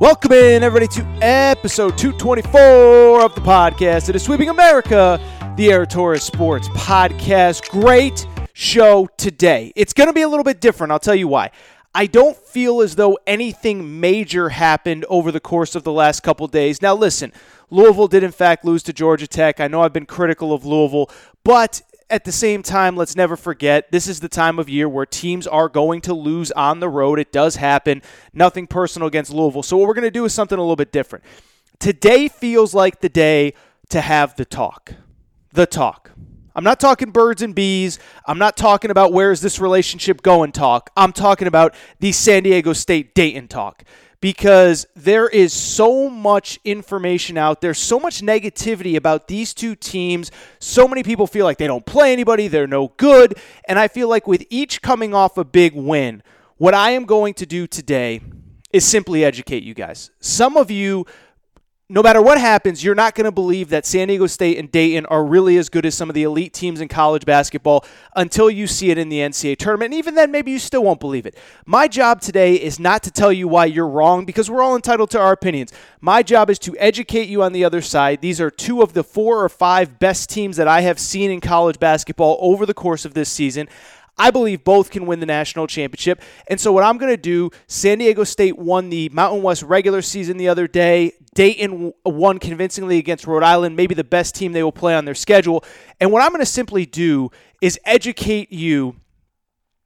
Welcome in, everybody, to episode 224 of the podcast. It is Sweeping America, the Aaron Sports Podcast. Great show today. It's going to be a little bit different. I'll tell you why. I don't feel as though anything major happened over the course of the last couple days. Now, listen, Louisville did in fact lose to Georgia Tech. I know I've been critical of Louisville, but at the same time, let's never forget this is the time of year where teams are going to lose on the road. It does happen. Nothing personal against Louisville. So, what we're going to do is something a little bit different. Today feels like the day to have the talk. The talk. I'm not talking birds and bees. I'm not talking about where is this relationship going talk. I'm talking about the San Diego State Dayton talk because there is so much information out there, so much negativity about these two teams. So many people feel like they don't play anybody, they're no good. And I feel like with each coming off a big win, what I am going to do today is simply educate you guys. Some of you no matter what happens, you're not going to believe that San Diego State and Dayton are really as good as some of the elite teams in college basketball until you see it in the NCAA tournament. And even then, maybe you still won't believe it. My job today is not to tell you why you're wrong because we're all entitled to our opinions. My job is to educate you on the other side. These are two of the four or five best teams that I have seen in college basketball over the course of this season. I believe both can win the national championship. And so, what I'm going to do, San Diego State won the Mountain West regular season the other day. Dayton won convincingly against Rhode Island, maybe the best team they will play on their schedule. And what I'm going to simply do is educate you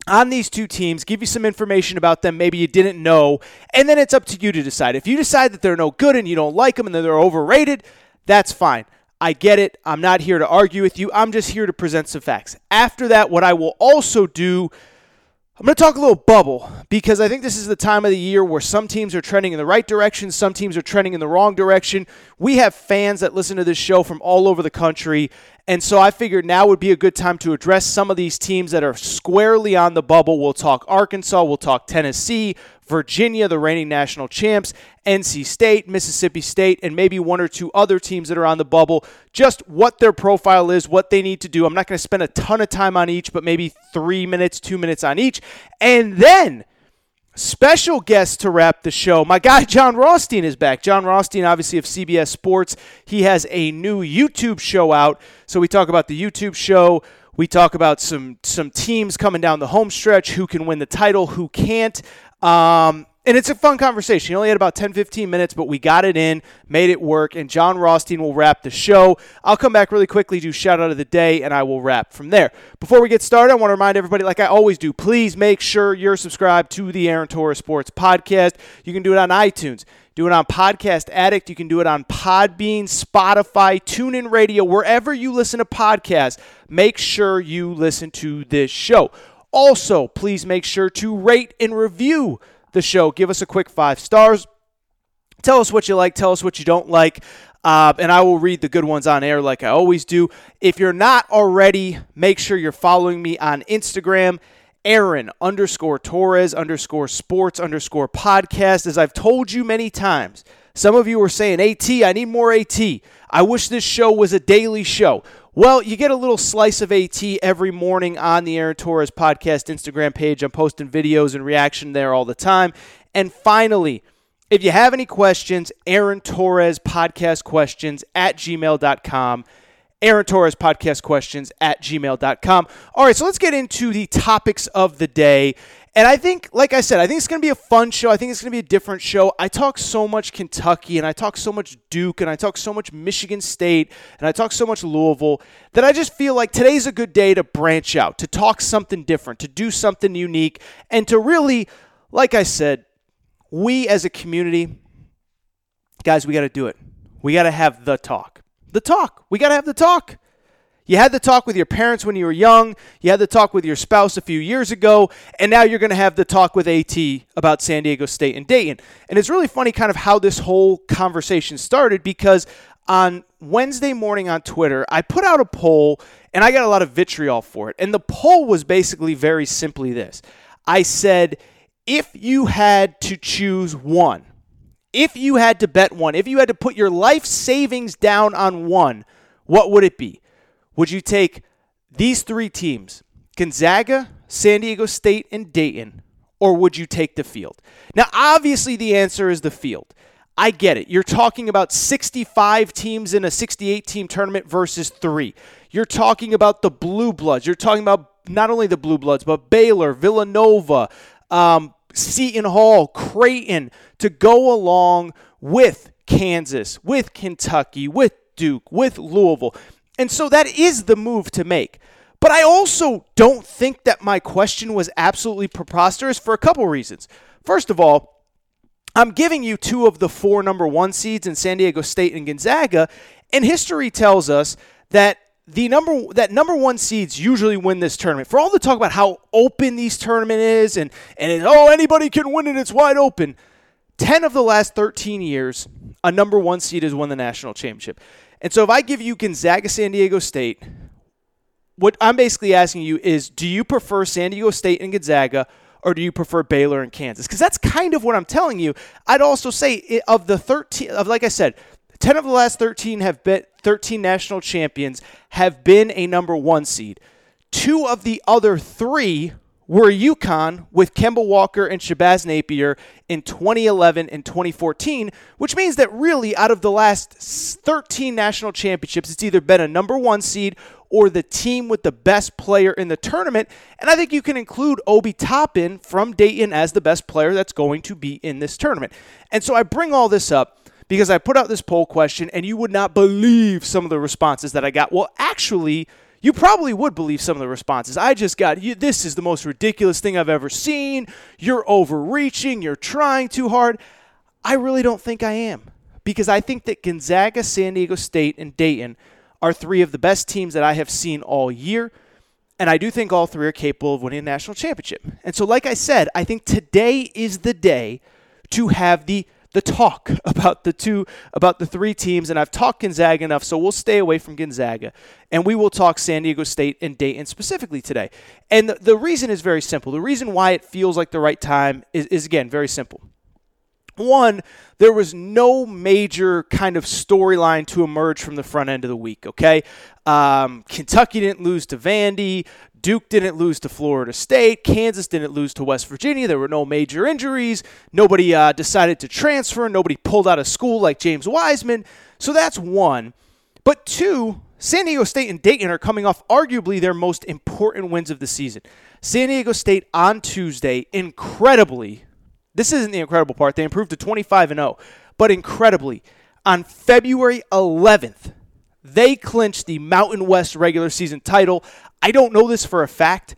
on these two teams, give you some information about them maybe you didn't know, and then it's up to you to decide. If you decide that they're no good and you don't like them and that they're overrated, that's fine. I get it. I'm not here to argue with you. I'm just here to present some facts. After that, what I will also do, I'm going to talk a little bubble because I think this is the time of the year where some teams are trending in the right direction, some teams are trending in the wrong direction. We have fans that listen to this show from all over the country, and so I figured now would be a good time to address some of these teams that are squarely on the bubble. We'll talk Arkansas, we'll talk Tennessee, Virginia, the reigning national champs, NC State, Mississippi State, and maybe one or two other teams that are on the bubble. Just what their profile is, what they need to do. I'm not going to spend a ton of time on each, but maybe three minutes, two minutes on each. And then Special guest to wrap the show. My guy Jon Rothstein is back. Jon Rothstein, obviously of CBS Sports. He has a new YouTube show out. So we talk about the YouTube show. We talk about some some teams coming down the home stretch, who can win the title, who can't. Um, and it's a fun conversation. He only had about 10, 15 minutes, but we got it in, made it work, and Jon Rothstein will wrap the show. I'll come back really quickly, do shout out of the day, and I will wrap from there. Before we get started, I want to remind everybody, like I always do, please make sure you're subscribed to the Aaron Torres Sports Podcast. You can do it on iTunes. Do it on Podcast Addict. You can do it on Podbean, Spotify, TuneIn Radio, wherever you listen to podcasts. Make sure you listen to this show. Also, please make sure to rate and review the show. Give us a quick five stars. Tell us what you like. Tell us what you don't like. Uh, and I will read the good ones on air like I always do. If you're not already, make sure you're following me on Instagram, Aaron underscore Torres underscore sports underscore podcast. As I've told you many times, some of you were saying, AT, I need more AT. I wish this show was a daily show. Well, you get a little slice of AT every morning on the Aaron Torres podcast Instagram page. I'm posting videos and reaction there all the time. And finally, if you have any questions, Aaron Torres podcast questions at gmail.com. Aaron Torres podcast questions at gmail.com. All right, so let's get into the topics of the day. And I think, like I said, I think it's going to be a fun show. I think it's going to be a different show. I talk so much Kentucky and I talk so much Duke and I talk so much Michigan State and I talk so much Louisville that I just feel like today's a good day to branch out, to talk something different, to do something unique, and to really, like I said, we as a community, guys, we got to do it. We got to have the talk the talk. We got to have the talk. You had the talk with your parents when you were young. You had the talk with your spouse a few years ago. And now you're going to have the talk with AT about San Diego State and Dayton. And it's really funny, kind of, how this whole conversation started because on Wednesday morning on Twitter, I put out a poll and I got a lot of vitriol for it. And the poll was basically very simply this I said, if you had to choose one, if you had to bet one, if you had to put your life savings down on one, what would it be? Would you take these three teams, Gonzaga, San Diego State, and Dayton, or would you take the field? Now, obviously, the answer is the field. I get it. You're talking about 65 teams in a 68 team tournament versus three. You're talking about the Blue Bloods. You're talking about not only the Blue Bloods, but Baylor, Villanova, um, Seton Hall, Creighton to go along with Kansas, with Kentucky, with Duke, with Louisville. And so that is the move to make. But I also don't think that my question was absolutely preposterous for a couple reasons. First of all, I'm giving you two of the four number one seeds in San Diego State and Gonzaga, and history tells us that the number that number one seeds usually win this tournament. For all the talk about how open these tournament is and and oh anybody can win it, it's wide open. Ten of the last thirteen years, a number one seed has won the national championship. And so if I give you Gonzaga, San Diego State, what I'm basically asking you is, do you prefer San Diego State and Gonzaga? Or do you prefer Baylor and Kansas? Because that's kind of what I'm telling you. I'd also say of the 13, of like I said, 10 of the last 13 have been 13 national champions have been a number 1 seed. Two of the other 3 were UConn with Kemba Walker and Shabazz Napier in 2011 and 2014, which means that really out of the last 13 national championships, it's either been a number 1 seed or the team with the best player in the tournament. And I think you can include Obi Toppin from Dayton as the best player that's going to be in this tournament. And so I bring all this up because I put out this poll question and you would not believe some of the responses that I got. Well, actually, you probably would believe some of the responses. I just got you. This is the most ridiculous thing I've ever seen. You're overreaching. You're trying too hard. I really don't think I am because I think that Gonzaga, San Diego State, and Dayton are three of the best teams that I have seen all year. And I do think all three are capable of winning a national championship. And so, like I said, I think today is the day to have the the talk about the two about the three teams and I've talked Gonzaga enough so we'll stay away from Gonzaga and we will talk San Diego State and Dayton specifically today. And the, the reason is very simple. The reason why it feels like the right time is, is again very simple. One, there was no major kind of storyline to emerge from the front end of the week, okay? Um, Kentucky didn't lose to Vandy. Duke didn't lose to Florida State. Kansas didn't lose to West Virginia. There were no major injuries. Nobody uh, decided to transfer. Nobody pulled out of school like James Wiseman. So that's one. But two, San Diego State and Dayton are coming off arguably their most important wins of the season. San Diego State on Tuesday, incredibly, this isn't the incredible part. They improved to 25 and 0, but incredibly, on February 11th, they clinched the Mountain West regular season title. I don't know this for a fact.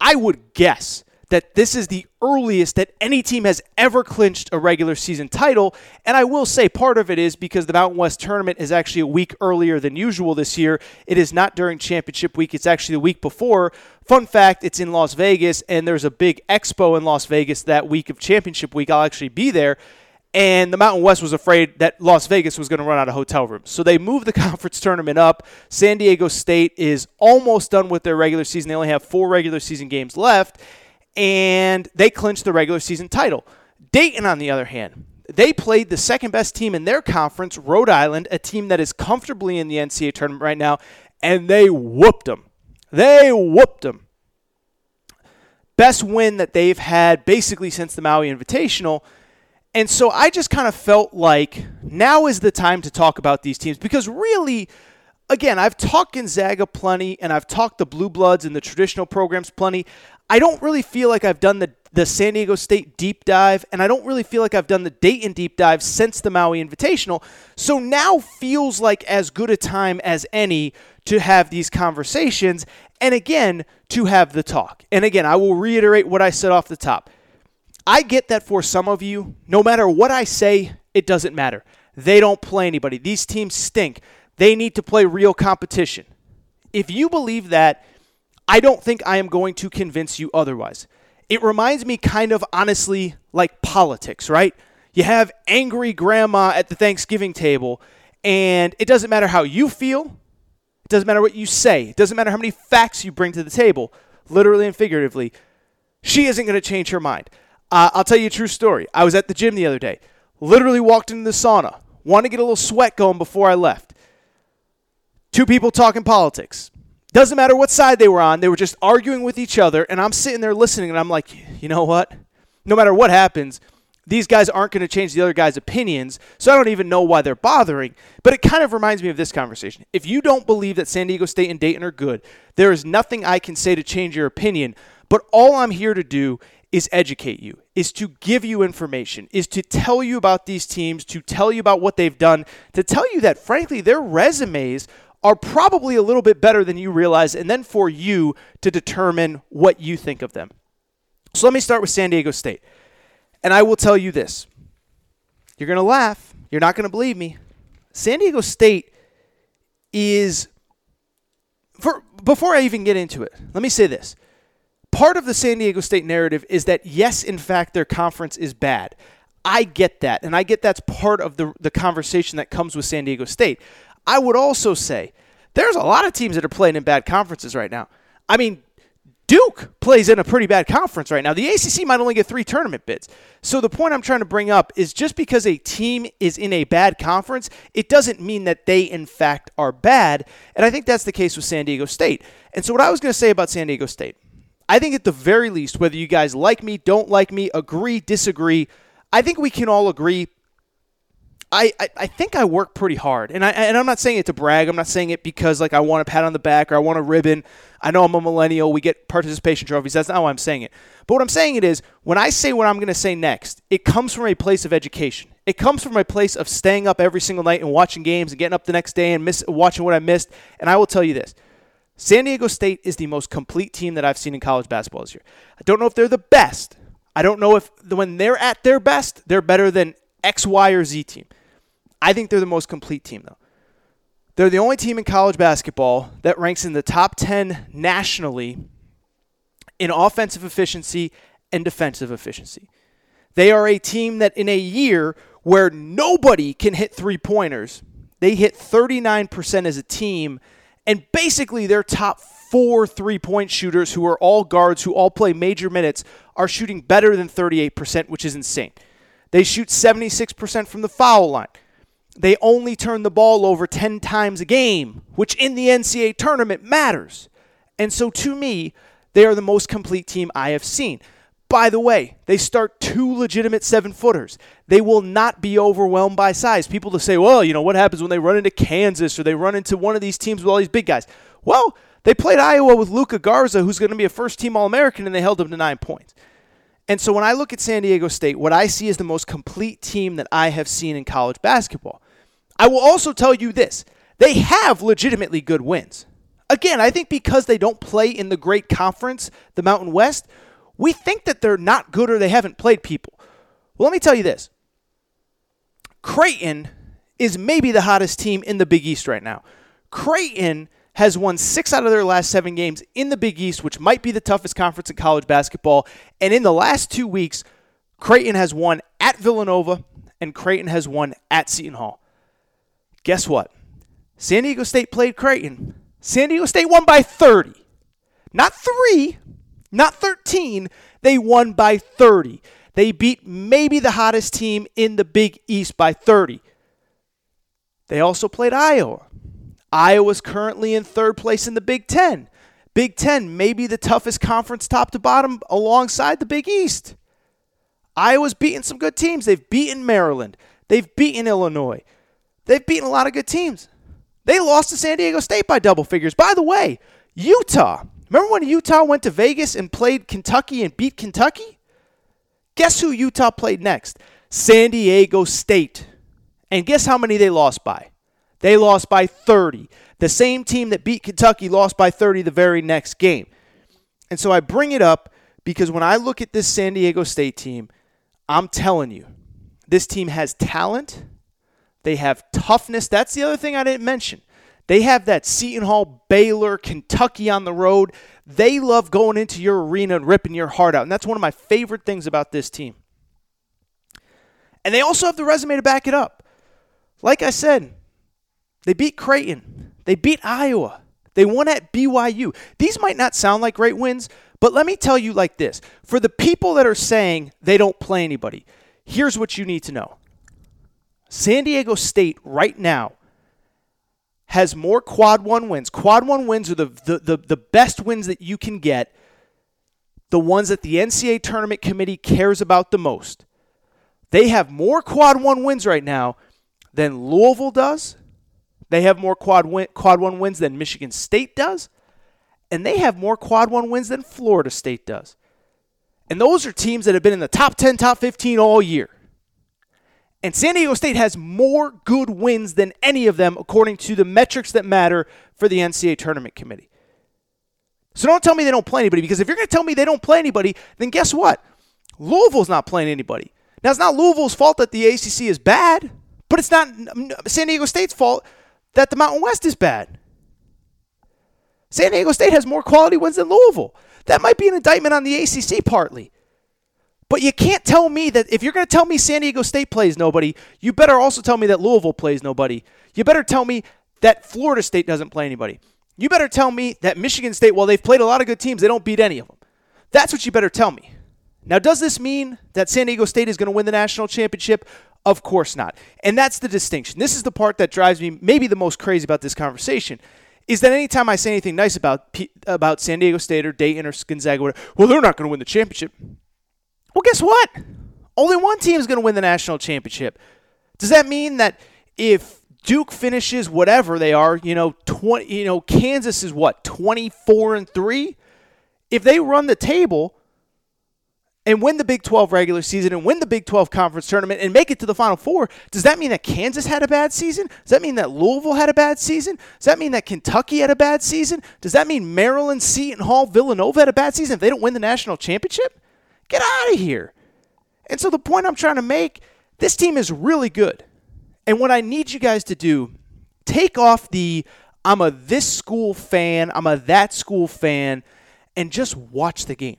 I would guess that this is the earliest that any team has ever clinched a regular season title. And I will say part of it is because the Mountain West tournament is actually a week earlier than usual this year. It is not during championship week, it's actually the week before. Fun fact it's in Las Vegas, and there's a big expo in Las Vegas that week of championship week. I'll actually be there and the Mountain West was afraid that Las Vegas was going to run out of hotel rooms. So they moved the conference tournament up. San Diego State is almost done with their regular season. They only have four regular season games left, and they clinched the regular season title. Dayton, on the other hand, they played the second best team in their conference, Rhode Island, a team that is comfortably in the NCAA tournament right now, and they whooped them. They whooped them. Best win that they've had basically since the Maui Invitational – and so I just kind of felt like now is the time to talk about these teams because really, again, I've talked Gonzaga plenty and I've talked the Blue Bloods and the traditional programs plenty. I don't really feel like I've done the, the San Diego State deep dive, and I don't really feel like I've done the Dayton deep dive since the Maui Invitational. So now feels like as good a time as any to have these conversations and again to have the talk. And again, I will reiterate what I said off the top. I get that for some of you, no matter what I say, it doesn't matter. They don't play anybody. These teams stink. They need to play real competition. If you believe that, I don't think I am going to convince you otherwise. It reminds me kind of honestly like politics, right? You have angry grandma at the Thanksgiving table, and it doesn't matter how you feel, it doesn't matter what you say, it doesn't matter how many facts you bring to the table, literally and figuratively. She isn't going to change her mind. Uh, I'll tell you a true story. I was at the gym the other day, literally walked into the sauna, wanted to get a little sweat going before I left. Two people talking politics. Doesn't matter what side they were on, they were just arguing with each other, and I'm sitting there listening, and I'm like, you know what? No matter what happens, these guys aren't going to change the other guy's opinions, so I don't even know why they're bothering. But it kind of reminds me of this conversation. If you don't believe that San Diego State and Dayton are good, there is nothing I can say to change your opinion. But all I'm here to do is educate you, is to give you information, is to tell you about these teams, to tell you about what they've done, to tell you that, frankly, their resumes are probably a little bit better than you realize, and then for you to determine what you think of them. So let me start with San Diego State. And I will tell you this you're going to laugh, you're not going to believe me. San Diego State is. For, before I even get into it, let me say this. Part of the San Diego State narrative is that, yes, in fact, their conference is bad. I get that, and I get that's part of the, the conversation that comes with San Diego State. I would also say there's a lot of teams that are playing in bad conferences right now. I mean, Duke plays in a pretty bad conference right now. The ACC might only get three tournament bids. So the point I'm trying to bring up is just because a team is in a bad conference, it doesn't mean that they, in fact, are bad. And I think that's the case with San Diego State. And so what I was going to say about San Diego State, I think at the very least, whether you guys like me, don't like me, agree, disagree, I think we can all agree I, I, I think I work pretty hard, and I and I'm not saying it to brag. I'm not saying it because like I want a pat on the back or I want a ribbon. I know I'm a millennial. We get participation trophies. That's not why I'm saying it. But what I'm saying it is when I say what I'm going to say next, it comes from a place of education. It comes from a place of staying up every single night and watching games and getting up the next day and miss watching what I missed. And I will tell you this. San Diego State is the most complete team that I've seen in college basketball this year. I don't know if they're the best. I don't know if when they're at their best, they're better than X, Y, or Z team. I think they're the most complete team, though. They're the only team in college basketball that ranks in the top 10 nationally in offensive efficiency and defensive efficiency. They are a team that, in a year where nobody can hit three pointers, they hit 39% as a team, and basically their top four three point shooters, who are all guards, who all play major minutes, are shooting better than 38%, which is insane. They shoot 76% from the foul line they only turn the ball over 10 times a game, which in the NCAA tournament matters. And so to me, they are the most complete team I have seen. By the way, they start two legitimate seven footers. They will not be overwhelmed by size. People to say, well, you know, what happens when they run into Kansas or they run into one of these teams with all these big guys? Well, they played Iowa with Luka Garza, who's going to be a first team All American, and they held him to nine points. And so when I look at San Diego State, what I see is the most complete team that I have seen in college basketball. I will also tell you this they have legitimately good wins. Again, I think because they don't play in the great conference, the Mountain West, we think that they're not good or they haven't played people. Well, let me tell you this Creighton is maybe the hottest team in the Big East right now. Creighton has won six out of their last seven games in the Big East, which might be the toughest conference in college basketball. And in the last two weeks, Creighton has won at Villanova and Creighton has won at Seton Hall. Guess what? San Diego State played Creighton. San Diego State won by 30. Not three, not 13. They won by 30. They beat maybe the hottest team in the Big East by 30. They also played Iowa. Iowa's currently in third place in the Big Ten. Big Ten, maybe the toughest conference top to bottom alongside the Big East. Iowa's beaten some good teams. They've beaten Maryland, they've beaten Illinois, they've beaten a lot of good teams. They lost to San Diego State by double figures. By the way, Utah. Remember when Utah went to Vegas and played Kentucky and beat Kentucky? Guess who Utah played next? San Diego State. And guess how many they lost by? They lost by 30. The same team that beat Kentucky lost by 30 the very next game. And so I bring it up because when I look at this San Diego State team, I'm telling you, this team has talent. They have toughness. That's the other thing I didn't mention. They have that Seton Hall, Baylor, Kentucky on the road. They love going into your arena and ripping your heart out. And that's one of my favorite things about this team. And they also have the resume to back it up. Like I said, they beat Creighton. They beat Iowa. They won at BYU. These might not sound like great wins, but let me tell you like this. For the people that are saying they don't play anybody, here's what you need to know. San Diego State right now has more quad one wins. Quad one wins are the, the, the, the best wins that you can get, the ones that the NCAA tournament committee cares about the most. They have more quad one wins right now than Louisville does, they have more quad win, quad one wins than Michigan State does, and they have more quad one wins than Florida State does. And those are teams that have been in the top 10, top 15 all year. And San Diego State has more good wins than any of them, according to the metrics that matter for the NCAA tournament committee. So don't tell me they don't play anybody, because if you're going to tell me they don't play anybody, then guess what? Louisville's not playing anybody. Now, it's not Louisville's fault that the ACC is bad, but it's not San Diego State's fault that the Mountain West is bad. San Diego State has more quality wins than Louisville. That might be an indictment on the ACC partly. But you can't tell me that if you're going to tell me San Diego State plays nobody, you better also tell me that Louisville plays nobody. You better tell me that Florida State doesn't play anybody. You better tell me that Michigan State, while they've played a lot of good teams, they don't beat any of them. That's what you better tell me. Now, does this mean that San Diego State is going to win the national championship? Of course not. And that's the distinction. This is the part that drives me maybe the most crazy about this conversation is that anytime I say anything nice about about San Diego State or Dayton or Gonzaga, well, they're not going to win the championship. Well, guess what? Only one team is going to win the national championship. Does that mean that if Duke finishes whatever they are, you know, 20, you know, Kansas is what, 24 and 3? If they run the table, and win the Big 12 regular season and win the Big 12 conference tournament and make it to the Final Four, does that mean that Kansas had a bad season? Does that mean that Louisville had a bad season? Does that mean that Kentucky had a bad season? Does that mean Maryland, Seton Hall, Villanova had a bad season if they don't win the national championship? Get out of here. And so the point I'm trying to make this team is really good. And what I need you guys to do, take off the I'm a this school fan, I'm a that school fan, and just watch the game.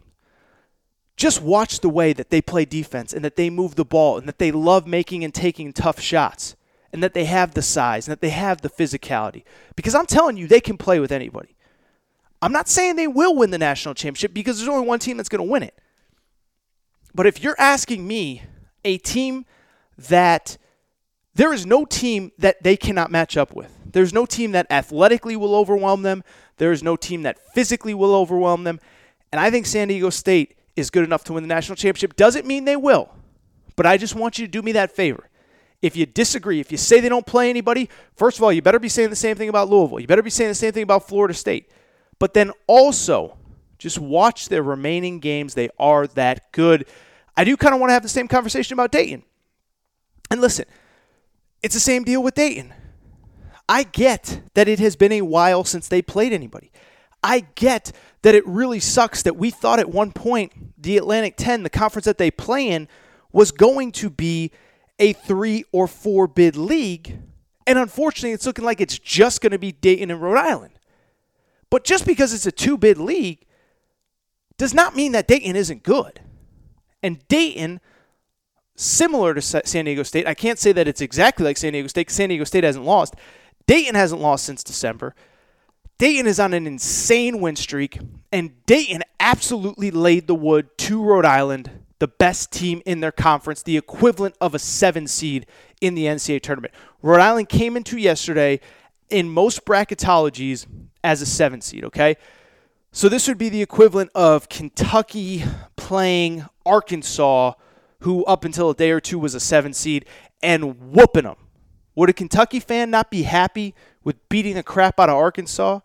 Just watch the way that they play defense and that they move the ball and that they love making and taking tough shots and that they have the size and that they have the physicality. Because I'm telling you, they can play with anybody. I'm not saying they will win the national championship because there's only one team that's going to win it. But if you're asking me, a team that there is no team that they cannot match up with. There's no team that athletically will overwhelm them. There is no team that physically will overwhelm them. And I think San Diego State is good enough to win the national championship. Doesn't mean they will, but I just want you to do me that favor. If you disagree, if you say they don't play anybody, first of all, you better be saying the same thing about Louisville. You better be saying the same thing about Florida State. But then also, just watch their remaining games. They are that good. I do kind of want to have the same conversation about Dayton. And listen, it's the same deal with Dayton. I get that it has been a while since they played anybody. I get that it really sucks that we thought at one point the Atlantic 10, the conference that they play in, was going to be a three or four bid league. And unfortunately, it's looking like it's just going to be Dayton and Rhode Island. But just because it's a two bid league does not mean that Dayton isn't good. And Dayton, similar to San Diego State, I can't say that it's exactly like San Diego State. San Diego State hasn't lost. Dayton hasn't lost since December. Dayton is on an insane win streak, and Dayton absolutely laid the wood to Rhode Island, the best team in their conference, the equivalent of a seven seed in the NCAA tournament. Rhode Island came into yesterday in most bracketologies as a seven seed, okay? So this would be the equivalent of Kentucky playing Arkansas, who up until a day or two was a seven seed, and whooping them. Would a Kentucky fan not be happy with beating the crap out of Arkansas?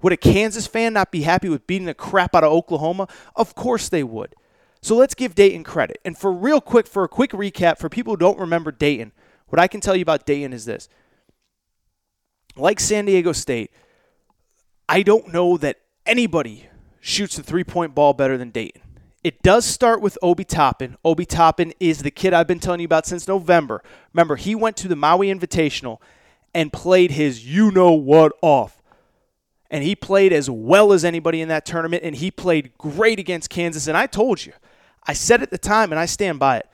Would a Kansas fan not be happy with beating the crap out of Oklahoma? Of course they would. So let's give Dayton credit. And for real quick, for a quick recap, for people who don't remember Dayton, what I can tell you about Dayton is this. Like San Diego State, I don't know that anybody shoots the three point ball better than Dayton. It does start with Obi Toppin. Obi Toppin is the kid I've been telling you about since November. Remember, he went to the Maui Invitational and played his you know what off. And he played as well as anybody in that tournament, and he played great against Kansas. And I told you, I said at the time, and I stand by it.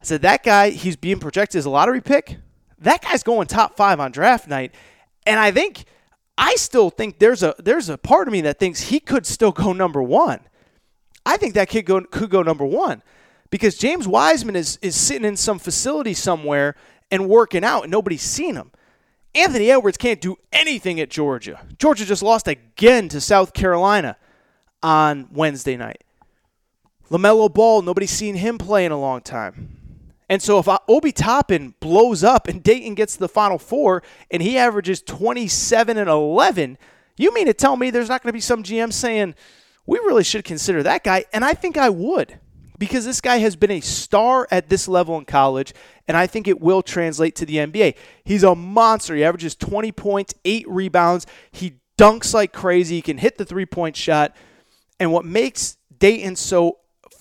I said, that guy, he's being projected as a lottery pick. That guy's going top five on draft night. And I think, I still think there's a there's a part of me that thinks he could still go number one. I think that kid go, could go number one because James Wiseman is, is sitting in some facility somewhere and working out, and nobody's seen him. Anthony Edwards can't do anything at Georgia. Georgia just lost again to South Carolina on Wednesday night. LaMelo Ball, nobody's seen him play in a long time. And so if uh, Obi Toppin blows up and Dayton gets to the Final Four and he averages 27 and 11, you mean to tell me there's not going to be some GM saying – we really should consider that guy. And I think I would because this guy has been a star at this level in college, and I think it will translate to the NBA. He's a monster. He averages 20 points, eight rebounds. He dunks like crazy. He can hit the three point shot. And what makes Dayton so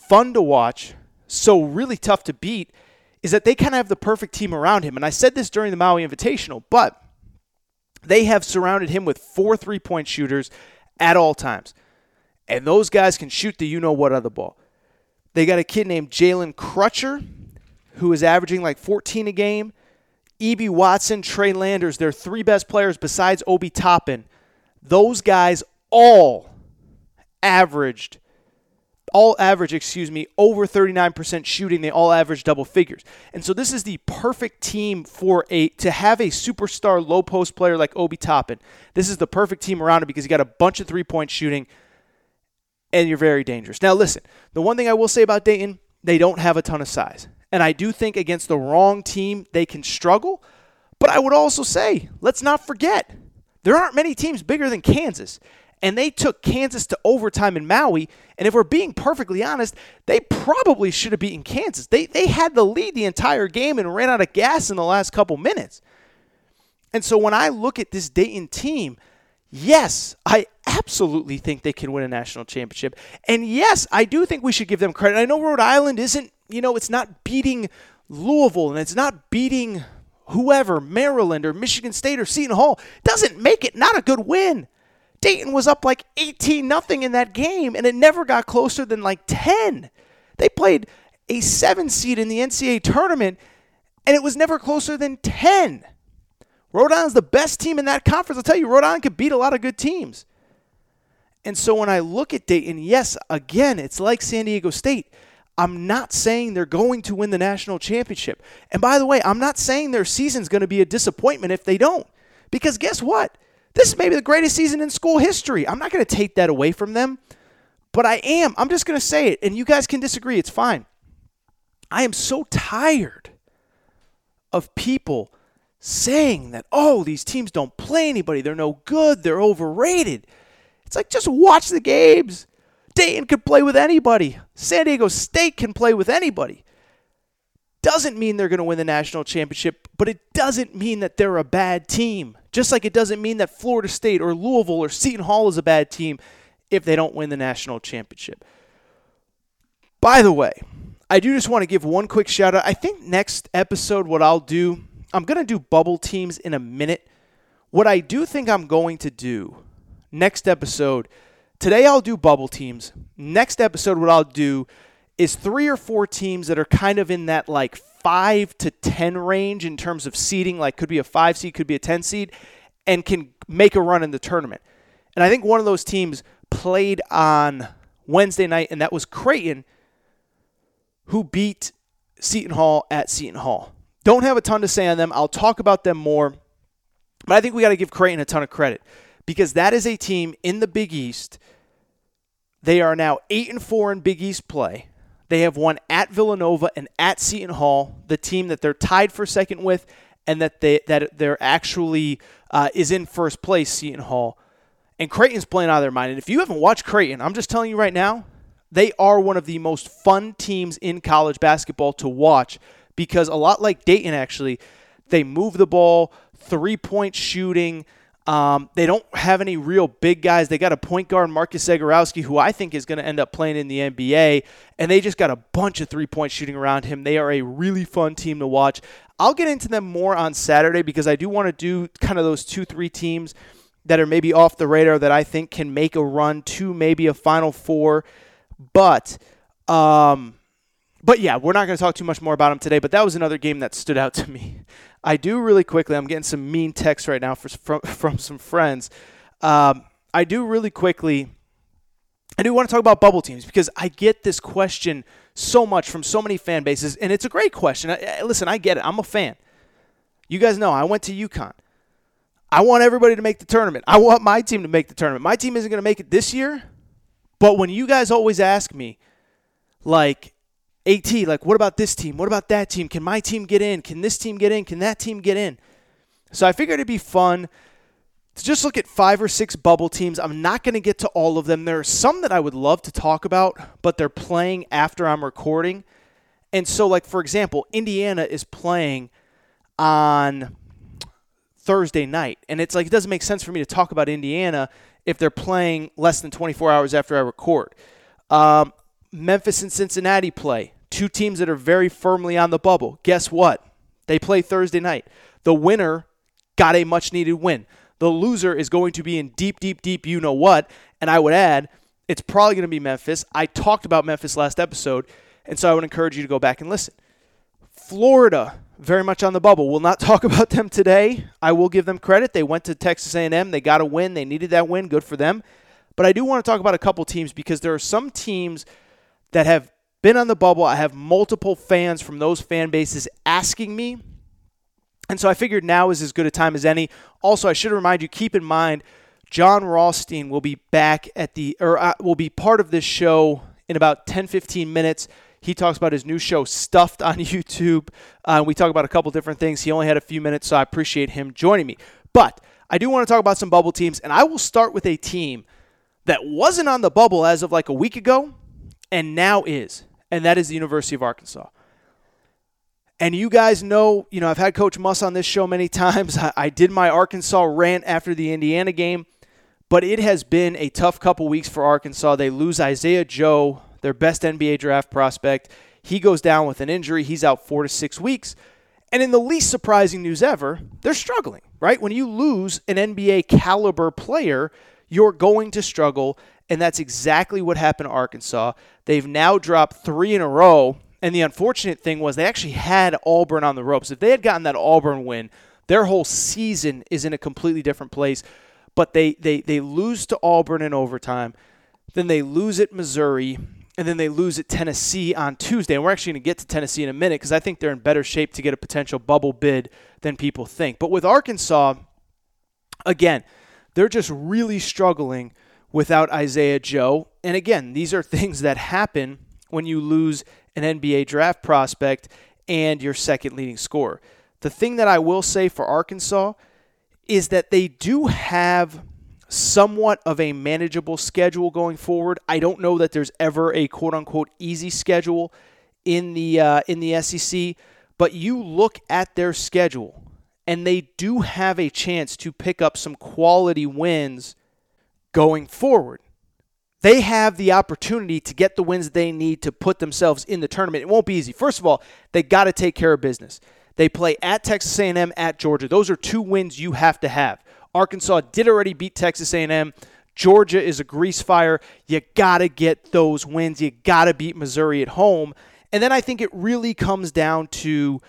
fun to watch, so really tough to beat, is that they kind of have the perfect team around him. And I said this during the Maui Invitational, but they have surrounded him with four three point shooters at all times. And those guys can shoot the you know what other ball. They got a kid named Jalen Crutcher who is averaging like 14 a game. Ibi Watson, Trey Landers, they're three best players besides Obi Toppin. Those guys all averaged, all average, excuse me, over 39% shooting. They all average double figures. And so this is the perfect team for a to have a superstar low post player like Obi Toppin. This is the perfect team around him because you got a bunch of three point shooting and you're very dangerous. Now, listen, the one thing I will say about Dayton, they don't have a ton of size. And I do think against the wrong team, they can struggle. But I would also say, let's not forget, there aren't many teams bigger than Kansas. And they took Kansas to overtime in Maui. And if we're being perfectly honest, they probably should have beaten Kansas. They, they had the lead the entire game and ran out of gas in the last couple minutes. And so when I look at this Dayton team, yes, I absolutely think they can win a national championship. And yes, I do think we should give them credit. I know Rhode Island isn't, you know, it's not beating Louisville and it's not beating whoever, Maryland or Michigan State or Seton Hall. Doesn't make it not a good win. Dayton was up like 18 nothing in that game and it never got closer than like 10. They played a 7 seed in the NCAA tournament and it was never closer than 10. Rhode Island's the best team in that conference. I'll tell you, Rhode Island could beat a lot of good teams. And so when I look at Dayton, yes, again, it's like San Diego State. I'm not saying they're going to win the national championship. And by the way, I'm not saying their season's going to be a disappointment if they don't. Because guess what? This may be the greatest season in school history. I'm not going to take that away from them, but I am. I'm just going to say it, and you guys can disagree. It's fine. I am so tired of people saying that, oh, these teams don't play anybody. They're no good. They're overrated. It's like, just watch the games. Dayton could play with anybody, San Diego State can play with anybody. Doesn't mean they're going to win the national championship, but it doesn't mean that they're a bad team. Just like it doesn't mean that Florida State or Louisville or Seton Hall is a bad team if they don't win the national championship. By the way, I do just want to give one quick shout out. I think next episode, what I'll do I'm going to do bubble teams in a minute. What I do think I'm going to do next episode, today I'll do bubble teams. Next episode, what I'll do is three or four teams that are kind of in that like five to 10 range in terms of seeding, like could be a five seed, could be a 10 seed, and can make a run in the tournament. And I think one of those teams played on Wednesday night, and that was Creighton, who beat Seton Hall at Seton Hall. Don't have a ton to say on them. I'll talk about them more. But I think we got to give Creighton a ton of credit because that is a team in the Big East. They are now 8 and 4 in Big East play. They have won at Villanova and at Seton Hall, the team that they're tied for second with and that they that they're actually uh, is in first place, Seton Hall. And Creighton's playing out of their mind. And if you haven't watched Creighton, I'm just telling you right now, they are one of the most fun teams in college basketball to watch because a lot like Dayton, actually, they move the ball, three point shooting. Um, they don't have any real big guys. They got a point guard, Marcus Zegarowski, who I think is going to end up playing in the NBA, and they just got a bunch of three point shooting around him. They are a really fun team to watch. I'll get into them more on Saturday because I do want to do kind of those two, three teams that are maybe off the radar that I think can make a run to maybe a Final Four. But, um, but yeah, we're not going to talk too much more about them today. But that was another game that stood out to me. I do really quickly. I'm getting some mean texts right now for, from from some friends. Um, I do really quickly. I do want to talk about bubble teams because I get this question so much from so many fan bases, and it's a great question. I, listen, I get it. I'm a fan. You guys know I went to UConn. I want everybody to make the tournament. I want my team to make the tournament. My team isn't going to make it this year, but when you guys always ask me, like, AT, like, what about this team? What about that team? Can my team get in? Can this team get in? Can that team get in? So I figured it'd be fun to just look at five or six bubble teams. I'm not going to get to all of them. There are some that I would love to talk about, but they're playing after I'm recording. And so, like, for example, Indiana is playing on Thursday night. And it's like, it doesn't make sense for me to talk about Indiana if they're playing less than 24 hours after I record. Um, Memphis and Cincinnati play two teams that are very firmly on the bubble. Guess what? They play Thursday night. The winner got a much needed win. The loser is going to be in deep, deep, deep, you know what. And I would add, it's probably going to be Memphis. I talked about Memphis last episode, and so I would encourage you to go back and listen. Florida, very much on the bubble. We'll not talk about them today. I will give them credit. They went to Texas A&M. They got a win. They needed that win. Good for them. But I do want to talk about a couple teams because there are some teams that have been on the bubble. I have multiple fans from those fan bases asking me. And so I figured now is as good a time as any. Also, I should remind you keep in mind Jon Rothstein will be back at the or uh, will be part of this show in about 10 15 minutes. He talks about his new show Stuffed on YouTube. Uh, we talk about a couple different things. He only had a few minutes, so I appreciate him joining me. But I do want to talk about some bubble teams, and I will start with a team that wasn't on the bubble as of like a week ago and now is and that is the University of Arkansas. And you guys know, you know, I've had Coach Muss on this show many times. I, did my Arkansas rant after the Indiana game, but it has been a tough couple weeks for Arkansas. They lose Isaiah Joe, their best NBA draft prospect. He goes down with an injury. He's out four to six weeks. And in the least surprising news ever, they're struggling, right? When you lose an NBA caliber player, you're going to struggle. And that's exactly what happened to Arkansas. They've now dropped three in a row. And the unfortunate thing was they actually had Auburn on the ropes. If they had gotten that Auburn win, their whole season is in a completely different place. But they, they, they lose to Auburn in overtime. Then they lose at Missouri. And then they lose at Tennessee on Tuesday. And we're actually going to get to Tennessee in a minute because I think they're in better shape to get a potential bubble bid than people think. But with Arkansas, again, they're just really struggling without Isaiah Joe. And again, these are things that happen when you lose an NBA draft prospect and your second leading scorer. The thing that I will say for Arkansas is that they do have somewhat of a manageable schedule going forward. I don't know that there's ever a quote unquote easy schedule in the uh, in the SEC, but you look at their schedule and they do have a chance to pick up some quality wins going forward. They have the opportunity to get the wins they need to put themselves in the tournament. It won't be easy. First of all, they got to take care of business. They play at Texas A&M, at Georgia. Those are two wins you have to have. Arkansas did already beat Texas A&M. Georgia is a grease fire. You got to get those wins. You got to beat Missouri at home. And then I think it really comes down to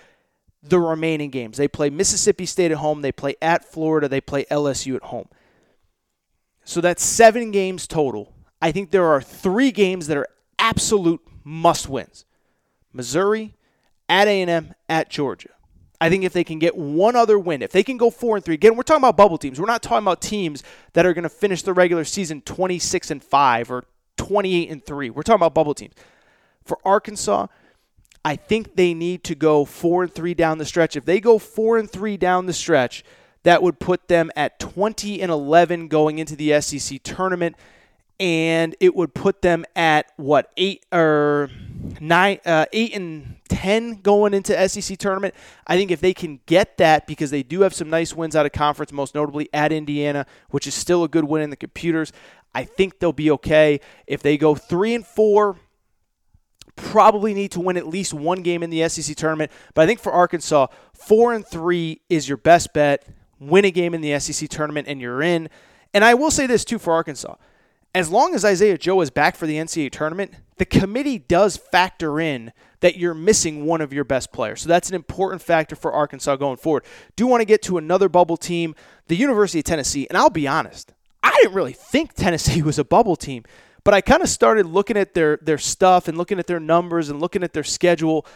the remaining games. They play Mississippi State at home, they play at Florida, they play LSU at home. So that's seven games total. I think there are three games that are absolute must wins. Missouri, at A&M, at Georgia. I think if they can get one other win, if they can go four and three, again, we're talking about bubble teams. We're not talking about teams that are going to finish the regular season 26 and five or 28 and three. We're talking about bubble teams. For Arkansas, I think they need to go four and three down the stretch. If they go four and three down the stretch, That would put them at 20 and 11 going into the SEC tournament, and it would put them at what eight or nine, uh, eight and 10 going into SEC tournament. I think if they can get that, because they do have some nice wins out of conference, most notably at Indiana, which is still a good win in the computers. I think they'll be okay if they go three and four probably need to win at least one game in the SEC tournament. But I think for Arkansas, four and three is your best bet. Win a game in the SEC tournament and you're in. And I will say this too for Arkansas. As long as Isaiah Joe is back for the NCAA tournament, the committee does factor in that you're missing one of your best players. So that's an important factor for Arkansas going forward. Do want to get to another bubble team, the University of Tennessee. And I'll be honest, I didn't really think Tennessee was a bubble team. But I kind of started looking at their their stuff and looking at their numbers and looking at their schedule.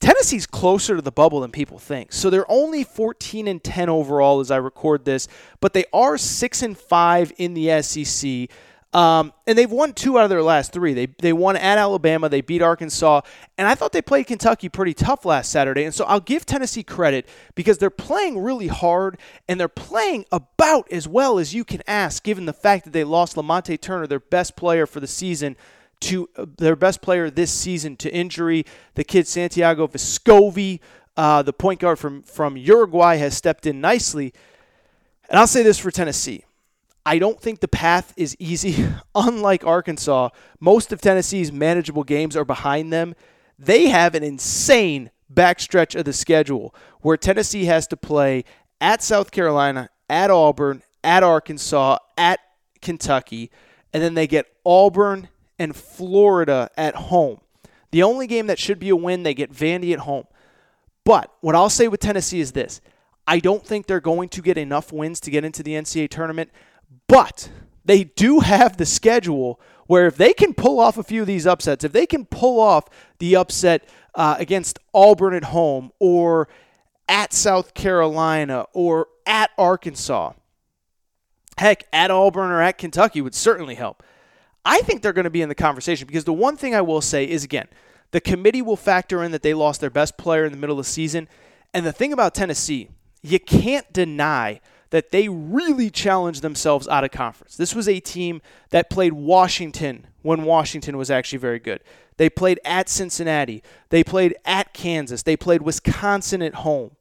Tennessee's closer to the bubble than people think. So they're only 14 and 10 overall as I record this, but they are 6 and 5 in the SEC. Um, and they've won two out of their last three. They, they won at Alabama, they beat Arkansas, and I thought they played Kentucky pretty tough last Saturday. And so I'll give Tennessee credit because they're playing really hard and they're playing about as well as you can ask, given the fact that they lost Lamonte Turner, their best player for the season, to uh, their best player this season to injury. The kid Santiago Vescovi, uh, the point guard from, from Uruguay, has stepped in nicely. And I'll say this for Tennessee. I don't think the path is easy. Unlike Arkansas, most of Tennessee's manageable games are behind them. They have an insane backstretch of the schedule where Tennessee has to play at South Carolina, at Auburn, at Arkansas, at Kentucky, and then they get Auburn and Florida at home. The only game that should be a win, they get Vandy at home. But what I'll say with Tennessee is this I don't think they're going to get enough wins to get into the NCAA tournament. But they do have the schedule where if they can pull off a few of these upsets, if they can pull off the upset uh, against Auburn at home or at South Carolina or at Arkansas, heck, at Auburn or at Kentucky would certainly help. I think they're going to be in the conversation because the one thing I will say is again, the committee will factor in that they lost their best player in the middle of the season. And the thing about Tennessee, you can't deny that they really challenged themselves out of conference. This was a team that played Washington when Washington was actually very good. They played at Cincinnati. They played at Kansas. They played Wisconsin at home.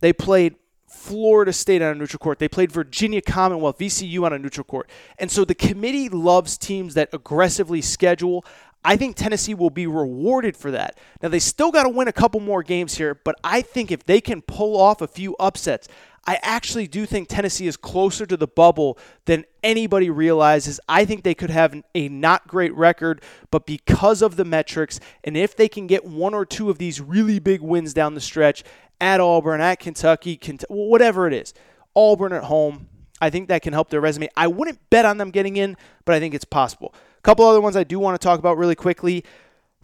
They played Florida State on a neutral court. They played Virginia Commonwealth, VCU on a neutral court. And so the committee loves teams that aggressively schedule. I think Tennessee will be rewarded for that. Now, they still got to win a couple more games here, but I think if they can pull off a few upsets, I actually do think Tennessee is closer to the bubble than anybody realizes. I think they could have a not great record, but because of the metrics, and if they can get one or two of these really big wins down the stretch at Auburn, at Kentucky, Kent- whatever it is, Auburn at home, I think that can help their resume. I wouldn't bet on them getting in, but I think it's possible. A couple other ones I do want to talk about really quickly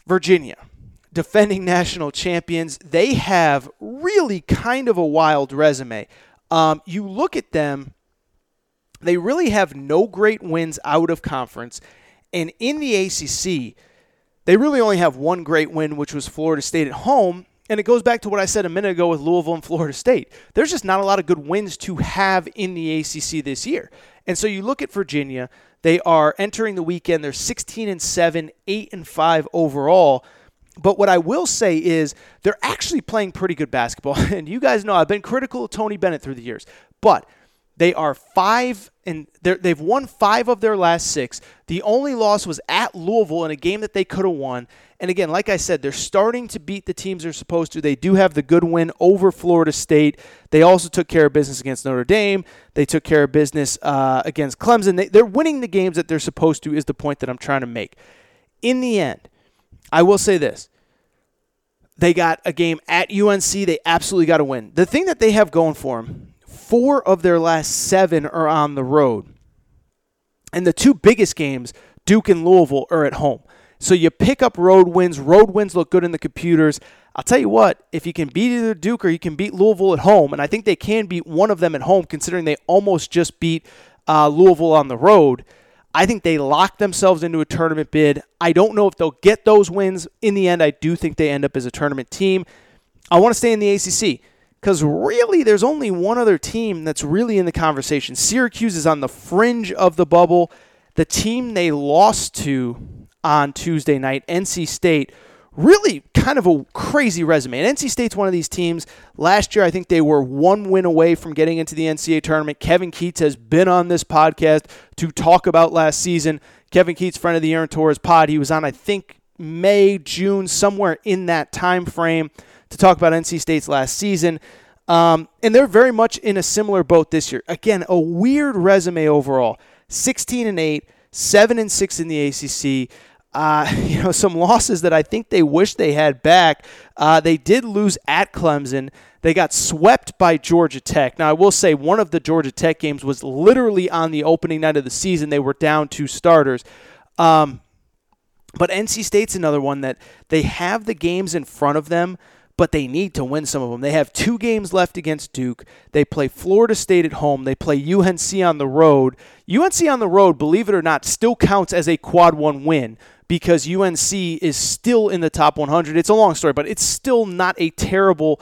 Virginia defending national champions. They have really kind of a wild resume. Um, you look at them, they really have no great wins out of conference. And in the ACC, they really only have one great win, which was Florida State at home. And it goes back to what I said a minute ago with Louisville and Florida State. There's just not a lot of good wins to have in the ACC this year. And so you look at Virginia, they are entering the weekend, they're 16 and 7, 8 and 5 overall. But what I will say is they're actually playing pretty good basketball. And you guys know I've been critical of Tony Bennett through the years, but they are five and they've won five of their last six. The only loss was at Louisville in a game that they could have won. And again, like I said, they're starting to beat the teams they're supposed to. They do have the good win over Florida State. They also took care of business against Notre Dame. They took care of business uh, against Clemson. They, they're winning the games that they're supposed to, is the point that I'm trying to make. In the end, I will say this. They got a game at UNC. They absolutely got to win. The thing that they have going for them, four of their last seven are on the road. And the two biggest games, Duke and Louisville, are at home. So you pick up road wins. Road wins look good in the computers. I'll tell you what, if you can beat either Duke or you can beat Louisville at home, and I think they can beat one of them at home, considering they almost just beat uh, Louisville on the road – I think they lock themselves into a tournament bid. I don't know if they'll get those wins. In the end, I do think they end up as a tournament team. I want to stay in the ACC. because really there's only one other team that's really in the conversation. Syracuse is on the fringe of the bubble. The team they lost to on Tuesday night, NC State, really kind of a crazy resume. And NC State's one of these teams. Last year, I think they were one win away from getting into the NCAA tournament. Kevin Keatts has been on this podcast to talk about last season. Kevin Keatts, friend of the Aaron Torres pod, he was on, I think, May, June, somewhere in that time frame to talk about NC State's last season. Um, and they're very much in a similar boat this year. Again, a weird resume overall 16 and 8, 7 and 6 in the ACC uh, you know, some losses that I think they wish they had back. Uh, they did lose at Clemson. They got swept by Georgia Tech. Now, I will say one of the Georgia Tech games was literally on the opening night of the season. They were down two starters. Um, but NC State's another one that they have the games in front of them, but they need to win some of them. They have two games left against Duke. They play Florida State at home. They play UNC on the road. UNC on the road, believe it or not, still counts as a quad one win because UNC is still in the top 100. It's a long story, but it's still not a terrible.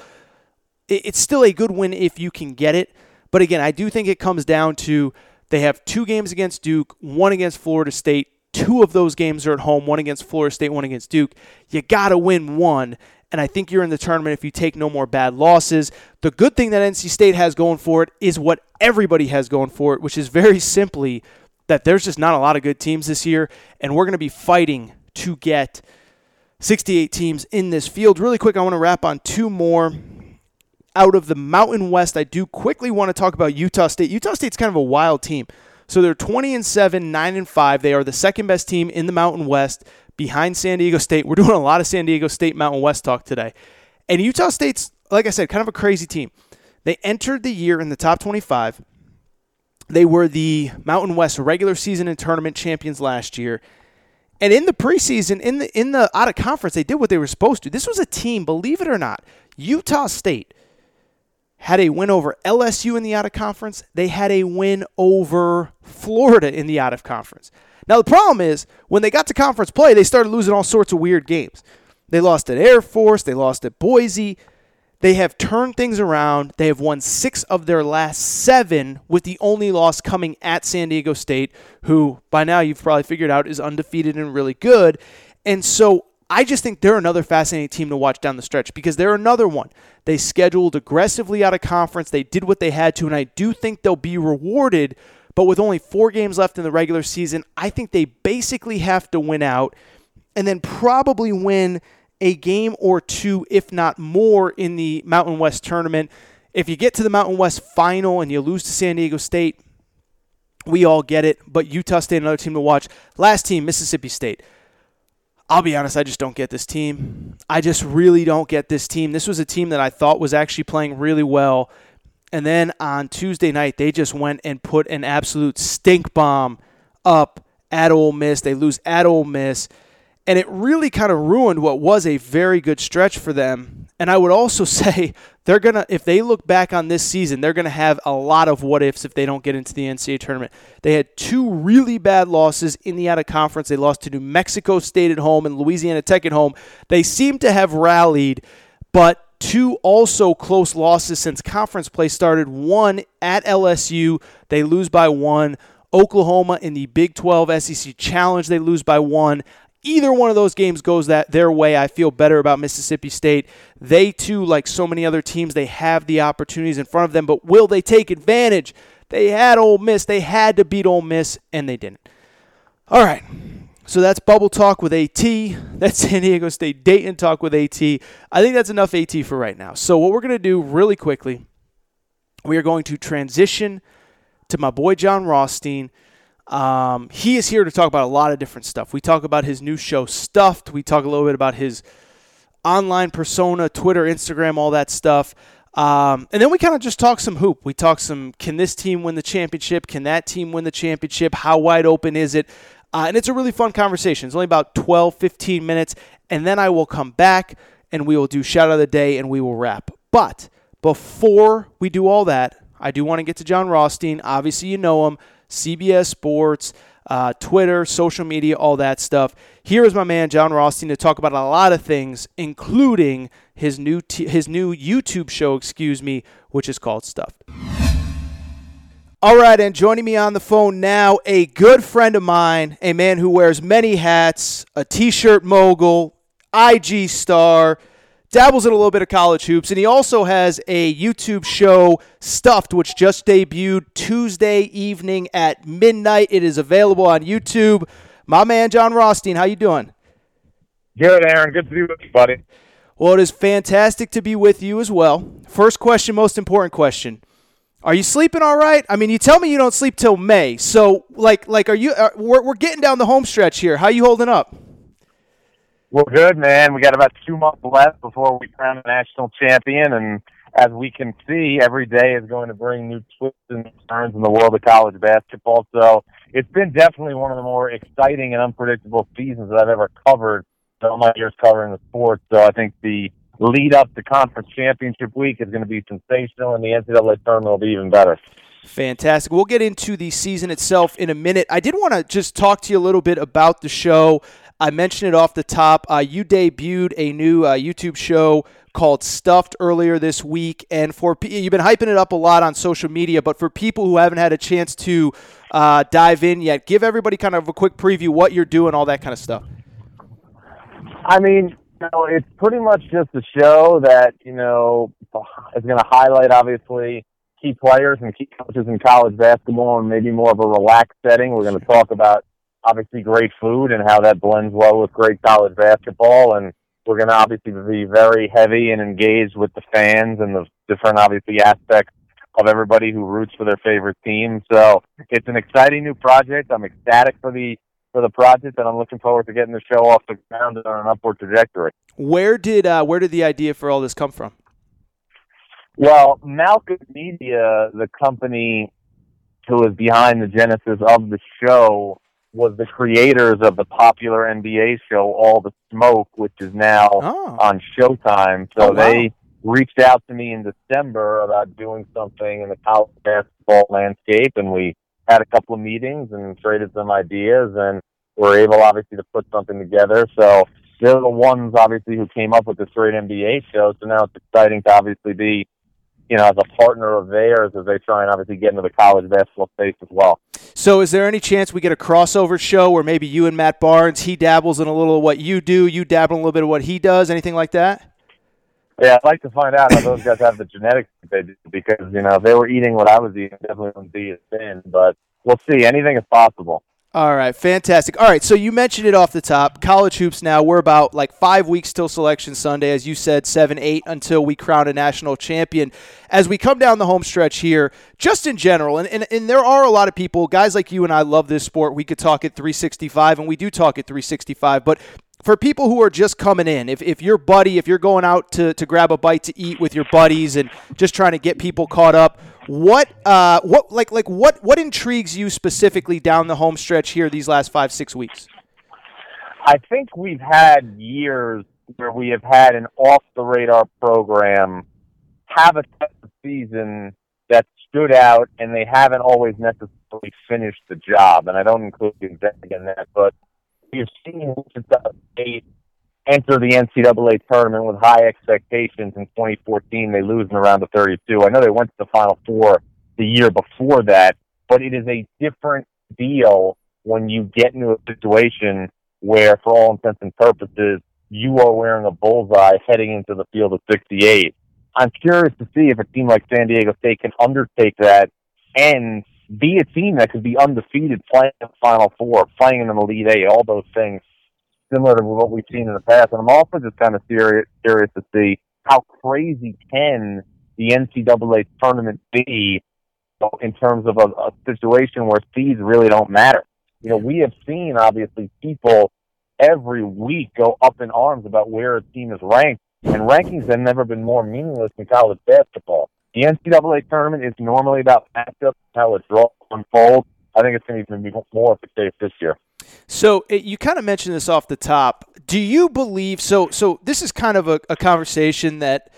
It's still a good win if you can get it. But again, I do think it comes down to they have two games against Duke, one against Florida State. Two of those games are at home, one against Florida State, one against Duke. You got to win one. And I think you're in the tournament if you take no more bad losses. The good thing that NC State has going for it is what everybody has going for it, which is very simply that there's just not a lot of good teams this year, and we're going to be fighting to get 68 teams in this field. Really quick, I want to wrap on two more. Out of the Mountain West, I do quickly want to talk about Utah State. Utah State's kind of a wild team. So they're 20 and 7, 9 and 5. They are the second best team in the Mountain West behind San Diego State. We're doing a lot of San Diego State Mountain West talk today. And Utah State's, like I said, kind of a crazy team. They entered the year in the top 25. They were the Mountain West regular season and tournament champions last year. And in the preseason, in the in the out of conference, they did what they were supposed to. This was a team, believe it or not, Utah State had a win over LSU in the out of conference. They had a win over Florida in the out of conference. Now the problem is when they got to conference play, they started losing all sorts of weird games. They lost at Air Force, they lost at Boise, they have turned things around. They have won six of their last seven, with the only loss coming at San Diego State, who by now you've probably figured out is undefeated and really good. And so I just think they're another fascinating team to watch down the stretch because they're another one. They scheduled aggressively out of conference. They did what they had to, and I do think they'll be rewarded. But with only four games left in the regular season, I think they basically have to win out and then probably win a game or two, if not more, in the Mountain West tournament. If you get to the Mountain West final and you lose to San Diego State, we all get it. But Utah State, another team to watch. Last team, Mississippi State. I'll be honest, I just don't get this team. I just really don't get this team. This was a team that I thought was actually playing really well. And then on Tuesday night, they just went and put an absolute stink bomb up at Ole Miss. They lose at Ole Miss and it really kind of ruined what was a very good stretch for them. And I would also say they're going to, if they look back on this season, they're going to have a lot of what ifs if they don't get into the NCAA tournament. They had two really bad losses in the out of conference. They lost to New Mexico State at home and Louisiana Tech at home. They seem to have rallied, but two also close losses since conference play started. One at LSU, they lose by one. Oklahoma in the Big 12 SEC Challenge, they lose by one either one of those games goes that their way, I feel better about Mississippi State. They too, like so many other teams, they have the opportunities in front of them, but will they take advantage? They had Ole Miss. They had to beat Ole Miss, and they didn't. All right. So that's bubble talk with AT. That's San Diego State Dayton talk with AT. I think that's enough AT for right now. So what we're going to do really quickly, we are going to transition to my boy Jon Rothstein – um, he is here to talk about a lot of different stuff. We talk about his new show, Stuffed. We talk a little bit about his online persona, Twitter, Instagram, all that stuff. Um, and then we kind of just talk some hoop. We talk some can this team win the championship? Can that team win the championship? How wide open is it? Uh, and it's a really fun conversation. It's only about 12, 15 minutes. And then I will come back and we will do shout out of the day and we will wrap. But before we do all that, I do want to get to Jon Rothstein. Obviously, you know him. CBS Sports. uh, Twitter, social media, all that stuff. Here is my man Jon Rothstein to talk about a lot of things, including his new t- his new YouTube show, excuse me, which is called Stuffed. All right, and joining me on the phone now, a good friend of mine, a man who wears many hats, a t-shirt mogul, IG star, dabbles in a little bit of college hoops, and he also has a YouTube show, Stuffed, which just debuted Tuesday evening at midnight. It is available on YouTube. My man, Jon Rothstein, how you doing? Good, Aaron. Good to be with you, buddy. Well, it is fantastic to be with you as well. First question, most important question. Are you sleeping all right? I mean, you tell me you don't sleep till May. So, like, like, are you? Are, we're we're getting down the home stretch here. How you holding up? We're good, man. We got about two months left before we crown a national champion, and as we can see, every day is going to bring new twists and turns in the world of college basketball. So, it's been definitely one of the more exciting and unpredictable seasons that I've ever covered. In all my years covering the sport, so I think the lead up to conference championship week is going to be sensational, and the NCAA tournament will be even better. Fantastic. We'll get into the season itself in a minute. I did want to just talk to you a little bit about the show. I mentioned it off the top. Uh, you debuted a new uh, YouTube show called Stuffed earlier this week, and for you've been hyping it up a lot on social media. But for people who haven't had a chance to uh, dive in yet, give everybody kind of a quick preview what you're doing, all that kind of stuff. I mean, you know, it's pretty much just a show that you know is going to highlight obviously key players and key coaches in college basketball, and maybe more of a relaxed setting. We're going to talk about obviously great food and how that blends well with great college basketball, and we're going to obviously be very heavy and engaged with the fans and the different obviously aspects of everybody who roots for their favorite team. So it's an exciting new project. I'm ecstatic for the for the project, and I'm looking forward to getting the show off the ground and on an upward trajectory. Where did uh, where did the idea for all this come from? Well, Malcolm Media, the company who is behind the genesis of the show, was the creators of the popular NBA show All the Smoke, which is now oh. on Showtime. So oh, wow. they reached out to me in December about doing something in the college basketball landscape, and we had a couple of meetings and traded some ideas, and were able obviously to put something together. So they're the ones obviously who came up with this great NBA show. So now it's exciting to obviously be, you know, as a partner of theirs as they try and obviously get into the college basketball space as well. So is there any chance we get a crossover show where maybe you and Matt Barnes, he dabbles in a little of what you do, you dabble in a little bit of what he does, anything like that? Yeah, I'd like to find out how those guys have the genetics they do because, you know, if they were eating what I was eating, definitely wouldn't be as thin. But we'll see. Anything is possible. All right, fantastic. All right, so you mentioned it off the top. College hoops now, we're about like five weeks till Selection Sunday, as you said, seven, eight until we crown a national champion. As we come down the home stretch here, just in general, and, and, and there are a lot of people, guys like you and I love this sport. We could talk at 365, and we do talk at 365, but for people who are just coming in, if, if your buddy, if you're going out to, to grab a bite to eat with your buddies and just trying to get people caught up, what uh what like like what what intrigues you specifically down the home stretch here these last five six weeks? I think we've had years where we have had an off the radar program have a season that stood out, and they haven't always necessarily finished the job. And I don't include Gonzaga in that, but we've seen Wichita State enter the NCAA tournament with high expectations in 2014. They lose in the round of 32. I know they went to the Final Four the year before that, but it is a different deal when you get into a situation where, for all intents and purposes, you are wearing a bullseye heading into the field of 68. I'm curious to see if a team like San Diego State can undertake that and be a team that could be undefeated playing in the Final Four, playing in the Elite Eight, all those things similar to what we've seen in the past. And I'm also just kind of serious, curious to see how crazy can the NCAA tournament be in terms of a, a situation where seeds really don't matter. You know, we have seen obviously people every week go up in arms about where a team is ranked, and rankings have never been more meaningless in college basketball. The NCAA tournament is normally about matchups, how it draw unfolds. I think it's going to be more of the case this year. So it, you kind of mentioned this off the top. Do you believe so? So this is kind of a, a conversation that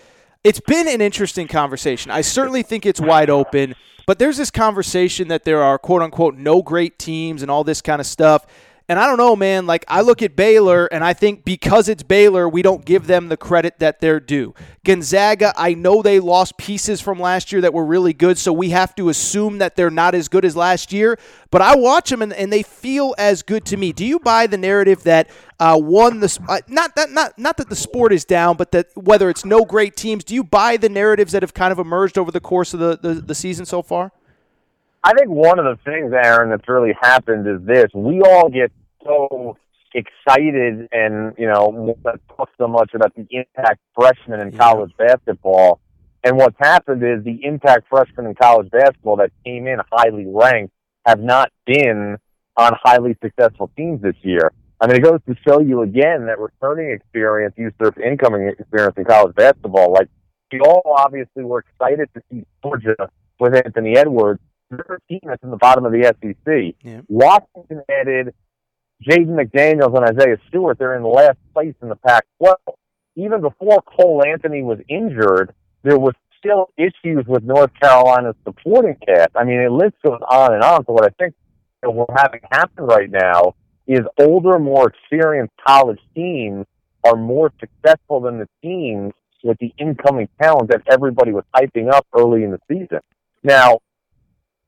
it's been an interesting conversation. I certainly think it's wide open, but there's this conversation that there are quote unquote no great teams and all this kind of stuff. And I don't know, man. Like, I look at Baylor, and I think because it's Baylor, we don't give them the credit that they're due. Gonzaga, I know they lost pieces from last year that were really good, so we have to assume that they're not as good as last year. But I watch them, and, and they feel as good to me. Do you buy the narrative that uh, one, the uh, not that not not that the sport is down, but that whether it's no great teams, do you buy the narratives that have kind of emerged over the course of the, the, the season so far? I think one of the things, Aaron, that's really happened is this: we all get so excited and you know talk so much about the impact freshmen in college basketball. And what's happened is the impact freshmen in college basketball that came in highly ranked have not been on highly successful teams this year. I mean, it goes to show you again that returning experience usurps incoming experience in college basketball. Like, we all obviously were excited to see Georgia with Anthony Edwards. They're a team that's in the bottom of the SEC. Yeah. Washington added Jaden McDaniels and Isaiah Stewart, they're in last place in the Pac-12. Even before Cole Anthony was injured, there was still issues with North Carolina's supporting cast. I mean, it list goes on and on. So what I think that we're having happen right now is older, more experienced college teams are more successful than the teams with the incoming talent that everybody was hyping up early in the season. Now,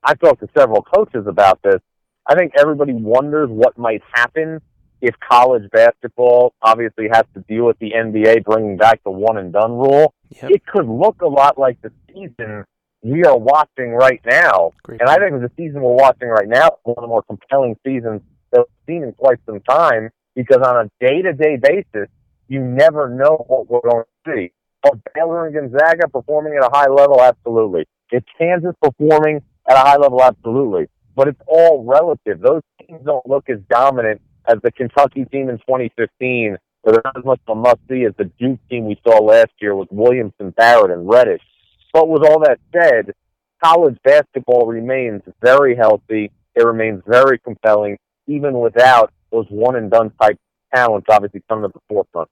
I talked to several coaches about this, I think everybody wonders what might happen if college basketball obviously has to deal with the NBA bringing back the one and done rule. Yep. It could look a lot like the season we are watching right now. Great and I think the season we're watching right now is one of the more compelling seasons that we've seen in quite some time because on a day to day basis, you never know what we're going to see. Are Baylor and Gonzaga performing at a high level? Absolutely. Is Kansas performing at a high level? Absolutely but it's all relative. Those teams don't look as dominant as the Kentucky team in 2015, or they're not as much of a must see as the Duke team we saw last year with Williamson, Barrett, and Reddish. But with all that said, college basketball remains very healthy. It remains very compelling, even without those one and done type talents obviously coming to the forefront.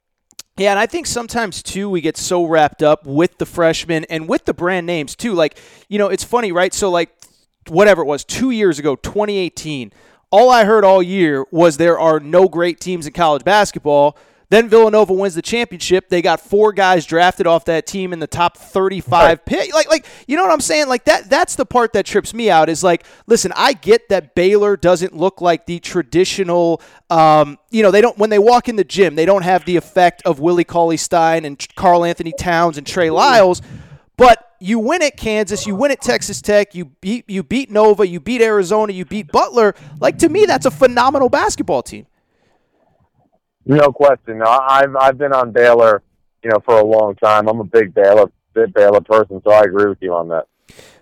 Yeah, and I think sometimes too we get so wrapped up with the freshmen and with the brand names too. Like, you know, it's funny, right? So like whatever it was, two years ago, 2018, all I heard all year was there are no great teams in college basketball. Then Villanova wins the championship. They got four guys drafted off that team in the top 35 pick. Like, like you know what I'm saying? Like that. That's the part that trips me out. Is like, listen, I get that Baylor doesn't look like the traditional. Um, you know, they don't when they walk in the gym, they don't have the effect of Willie Cauley Stein and Karl-Anthony Towns and Trey Lyles. But you win at Kansas, you win at Texas Tech, you beat you beat Nova, you beat Arizona, you beat Butler. Like to me, that's a phenomenal basketball team. No question. I've I've been on Baylor, you know, for a long time. I'm a big Baylor big Baylor person, so I agree with you on that.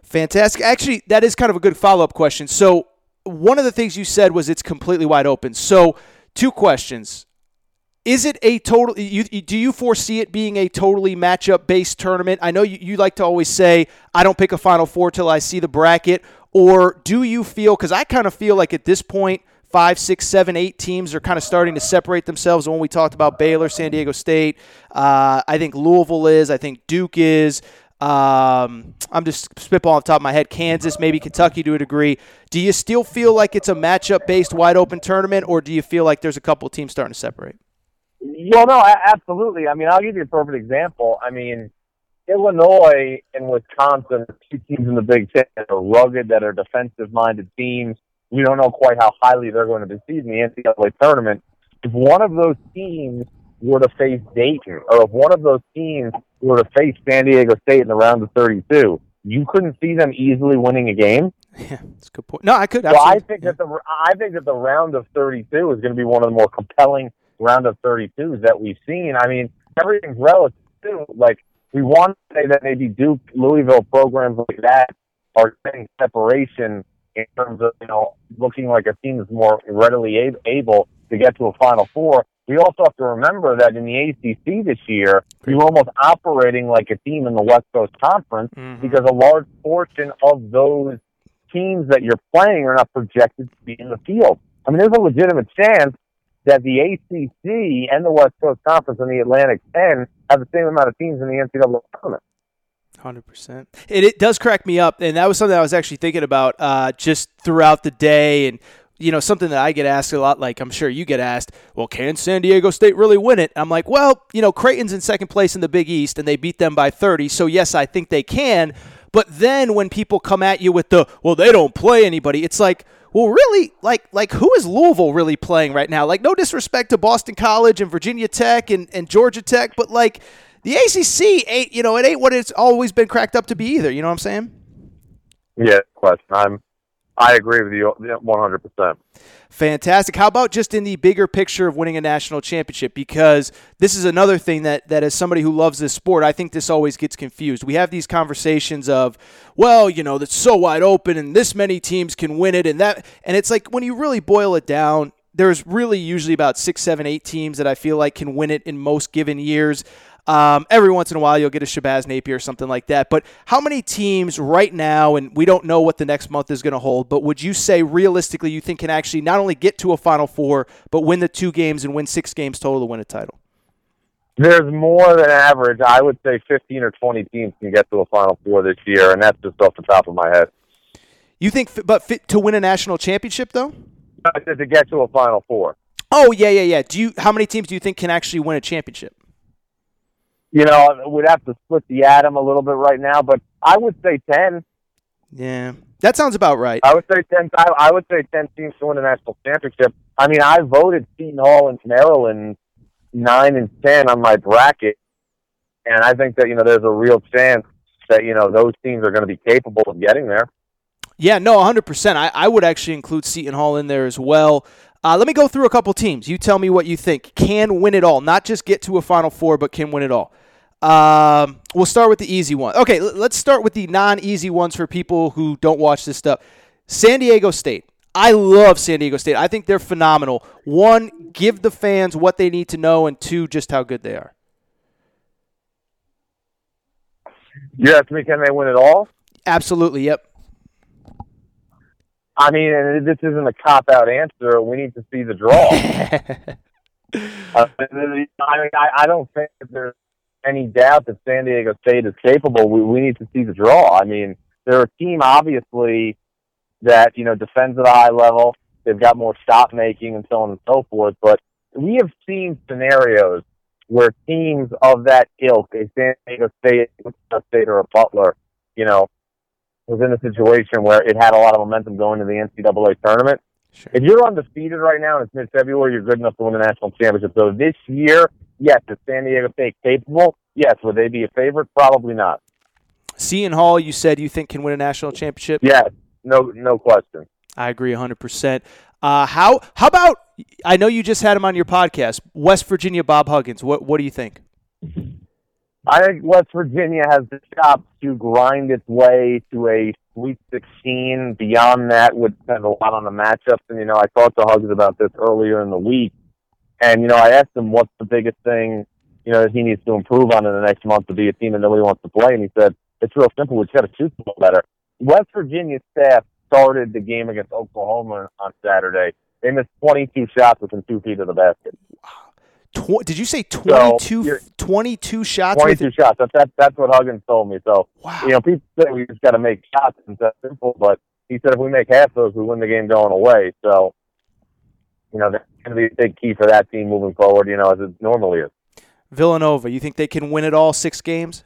Fantastic. Actually, that is kind of a good follow up question. So one of the things you said was it's completely wide open. So two questions. Is it a total? You, do you foresee it being a totally matchup based tournament? I know you, you like to always say, I don't pick a Final Four till I see the bracket. Or do you feel, because I kind of feel like at this point, five, six, seven, eight teams are kind of starting to separate themselves. When we talked about Baylor, San Diego State, uh, I think Louisville is, I think Duke is. Um, I'm just spitballing off the top of my head. Kansas, maybe Kentucky to a degree. Do you still feel like it's a matchup based wide open tournament, or do you feel like there's a couple teams starting to separate? Well, no, absolutely. I mean, I'll give you a perfect example. I mean, Illinois and Wisconsin, two teams in the Big Ten that are rugged, that are defensive-minded teams. We don't know quite how highly they're going to be in the NCAA tournament. If one of those teams were to face Dayton, or if one of those teams were to face San Diego State in the round of 32, you couldn't see them easily winning a game. Yeah, that's a good point. No, I could. Well, I think yeah. that the I think that the round of 32 is going to be one of the more compelling round of 32s that we've seen. I mean, everything's relative too. Like we want to say that maybe Duke, Louisville programs like that are getting separation in terms of you know looking like a team is more readily able to get to a Final Four. We also have to remember that in the ACC this year, you're almost operating like a team in the West Coast Conference mm-hmm. because a large portion of those teams that you're playing are not projected to be in the field. I mean, there's a legitimate chance that the ACC and the West Coast Conference and the Atlantic 10 have the same amount of teams in the NCAA tournament. Hundred percent. It it does crack me up, and that was something I was actually thinking about uh, just throughout the day, and you know something that I get asked a lot. Like I'm sure you get asked, well, can San Diego State really win it? I'm like, well, you know, Creighton's in second place in the Big East, and they beat them by 30. So yes, I think they can. But then when people come at you with the, well, they don't play anybody, it's like, well, really, like, like who is Louisville really playing right now? Like, no disrespect to Boston College and Virginia Tech and, and Georgia Tech, but like the ACC ain't, you know, it ain't what it's always been cracked up to be either. You know what I'm saying? Yeah, question. I'm, I agree with you 100. percent Fantastic. How about just in the bigger picture of winning a national championship? Because this is another thing that, that as somebody who loves this sport, I think this always gets confused. We have these conversations of, well, you know, that's so wide open and this many teams can win it and that and it's like when you really boil it down, there's really usually about six, seven, eight teams that I feel like can win it in most given years. Um, every once in a while, you'll get a Shabazz Napier or something like that. But how many teams right now, and we don't know what the next month is going to hold, but would you say realistically you think can actually not only get to a Final Four, but win the two games and win six games total to win a title? There's more than average. I would say 15 or 20 teams can get to a Final Four this year, and that's just off the top of my head. You think, but to win a national championship, though? To get to a Final Four. Oh yeah, yeah, yeah. Do you? How many teams do you think can actually win a championship? You know, we'd have to split the atom a little bit right now, but I would say 10. Yeah, that sounds about right. I would say 10. I, I would say 10 teams to win a national championship. I mean, I voted Seton Hall and Maryland 9 and 10 on my bracket, and I think that, you know, there's a real chance that, you know, those teams are going to be capable of getting there. Yeah, no, 100%. I, I would actually include Seton Hall in there as well. Uh, let me go through a couple teams. You tell me what you think. Can win it all, not just get to a Final Four, but can win it all. Um, we'll start with the easy one. Okay, let's start with the non-easy ones for people who don't watch this stuff. San Diego State. I love San Diego State. I think they're phenomenal. One, give the fans what they need to know, and two, just how good they are. You ask me, can they win it all? Absolutely. Yep. I mean, this isn't a cop out answer. We need to see the draw. uh, I mean, I, I don't think that there's any doubt that San Diego State is capable. We, we need to see the draw. I mean, they're a team, obviously, that, you know, defends at a high level. They've got more stop making and so on and so forth. But we have seen scenarios where teams of that ilk, a San Diego State, a State, or a Butler, you know, was in a situation where it had a lot of momentum going to the NCAA tournament. Sure. If you're undefeated right now and it's mid-February, you're good enough to win the national championship. So this year, yes, is San Diego State capable? Yes. Would they be a favorite? Probably not. Seton Hall, you said you think can win a national championship? Yes, no, no question. I agree 100%. Uh, how how about I know you just had him on your podcast, West Virginia Bob Huggins. What what do you think? I think West Virginia has the chops to grind its way to a Sweet 16. Beyond that, would depend a lot on the matchups. And you know, I talked to Hugs about this earlier in the week, and you know, I asked him what's the biggest thing you know that he needs to improve on in the next month to be a team that nobody wants to play. And he said it's real simple. We just got to shoot the ball better. West Virginia staff started the game against Oklahoma on Saturday. They missed 22 shots within two feet of the basket. Wow. Tw- did you say 22, so 22 shots? 22 with- shots. That's, that's, that's what Huggins told me. So, wow. you know, people say we just got to make shots. and that's simple. But he said if we make half those, we win the game going away. So, you know, that's going to be a big key for that team moving forward, you know, as it normally is. Villanova, you think they can win it all six games?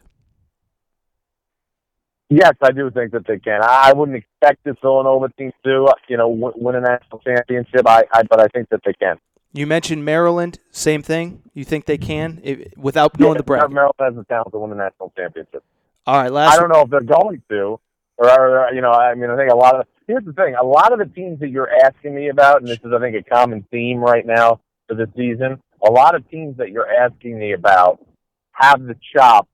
Yes, I do think that they can. I wouldn't expect this Villanova team to, you know, win a national championship. I, I but I think that they can. You mentioned Maryland, same thing. You think they can it, without knowing yeah, the bracket? Maryland has the talent to win the national championship. All right, last. I don't know if they're going to, or, you know, I mean, I think a lot of here's the thing: a lot of the teams that you're asking me about, and this is, I think, a common theme right now for this season. A lot of teams that you're asking me about have the chop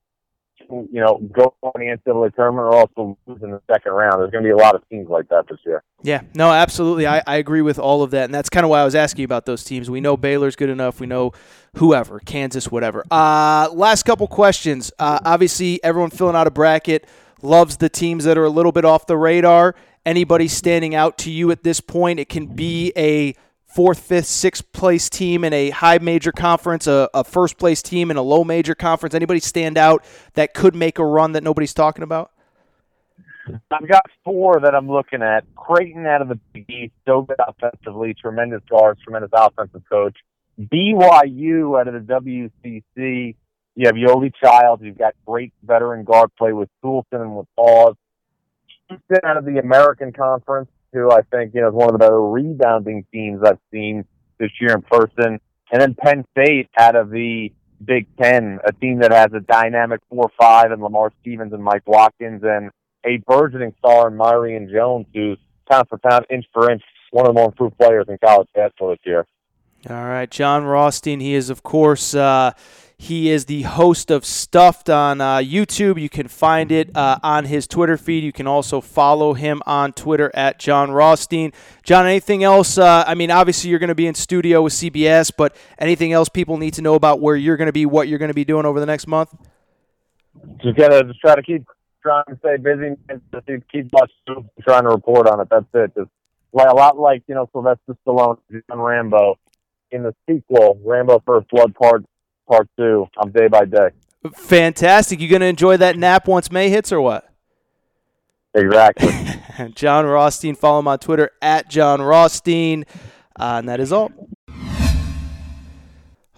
you know, go on the tournament or also lose in the second round. There's going to be a lot of teams like that this year. Yeah, no, absolutely. I, I agree with all of that. And that's kind of why I was asking about those teams. We know Baylor's good enough. We know whoever, Kansas, whatever. Uh, last couple questions. Uh, obviously, everyone filling out a bracket loves the teams that are a little bit off the radar. Anybody standing out to you at this point? It can be a fourth, fifth, sixth place team in a high major conference, a, a first place team in a low major conference? Anybody stand out that could make a run that nobody's talking about? I've got four that I'm looking at. Creighton out of the Big East, so good offensively, tremendous guards, tremendous offensive coach. BYU out of the WCC. You have Yoeli Childs. You've got great veteran guard play with Toolson and with Haws. Houston out of the American Conference, who I think you know is one of the better rebounding teams I've seen this year in person. And then Penn State out of the Big Ten, a team that has a dynamic four-five and Lamar Stevens and Mike Watkins and a burgeoning star in Myreon Jones, who's pound for pound, inch for inch, one of the more improved players in college basketball this year. All right, Jon Rothstein. He is, of course, uh, he is the host of Stuffed on uh, YouTube. You can find it uh, on his Twitter feed. You can also follow him on Twitter at Jon Rothstein. Jon, anything else? Uh, I mean, obviously you're going to be in studio with CBS, but anything else people need to know about where you're going to be, what you're going to be doing over the next month? Just gotta try to keep trying to stay busy and just keep watching, trying to report on it. That's it. Just like a lot like you know Sylvester Stallone on Rambo in the sequel, Rambo First Blood Part Part Two. I'm day by day. Fantastic. You going to enjoy that nap once May hits, or what? Exactly. Jon Rothstein. Follow him on Twitter at Jon Rothstein. Uh, and that is all.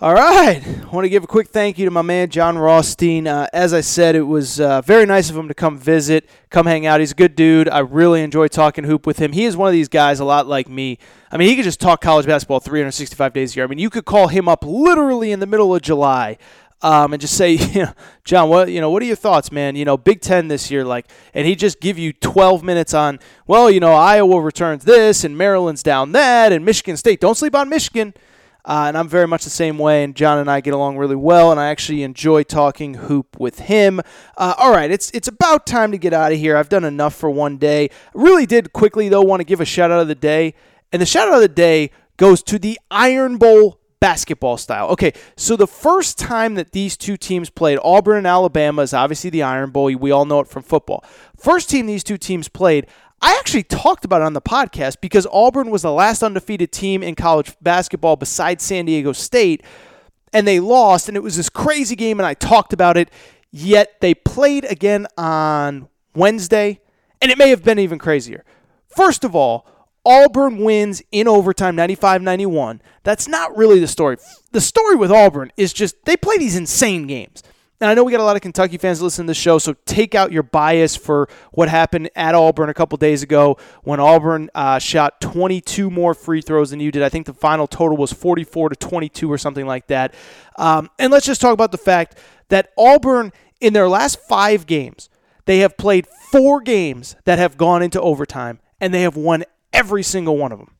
All right. I want to give a quick thank you to my man, Jon Rothstein. Uh, as I said, it was uh, very nice of him to come visit, come hang out. He's a good dude. I really enjoy talking hoop with him. He is one of these guys, a lot like me. I mean, he could just talk college basketball 365 days a year. I mean, you could call him up literally in the middle of July um, and just say, you know, Jon, what you know, what are your thoughts, man? You know, Big Ten this year, like, and he just give you 12 minutes on, well, you know, Iowa returns this, and Maryland's down that, and Michigan State. Don't sleep on Michigan. Uh, and I'm very much the same way. And Jon and I get along really well, and I actually enjoy talking hoop with him. Uh, all right, it's it's about time to get out of here. I've done enough for one day. Really did quickly though want to give a shout out of the day, and the shout out of the day goes to the Iron Bowl basketball style. Okay, so the first time that these two teams played, Auburn and Alabama, is obviously the Iron Bowl. We all know it from football. First team these two teams played, I actually talked about it on the podcast because Auburn was the last undefeated team in college basketball besides San Diego State, and they lost, and it was this crazy game, and I talked about it. Yet they played again on Wednesday, and it may have been even crazier. First of all, Auburn wins in overtime 95 91. That's not really the story. The story with Auburn is just they play these insane games. And I know we got a lot of Kentucky fans listening to the show, so take out your bias for what happened at Auburn a couple days ago when Auburn uh, shot 22 more free throws than you did. I think the final total was 44 to 22 or something like that. Um, and let's just talk about the fact that Auburn, in their last five games, they have played four games that have gone into overtime, and they have won every single one of them.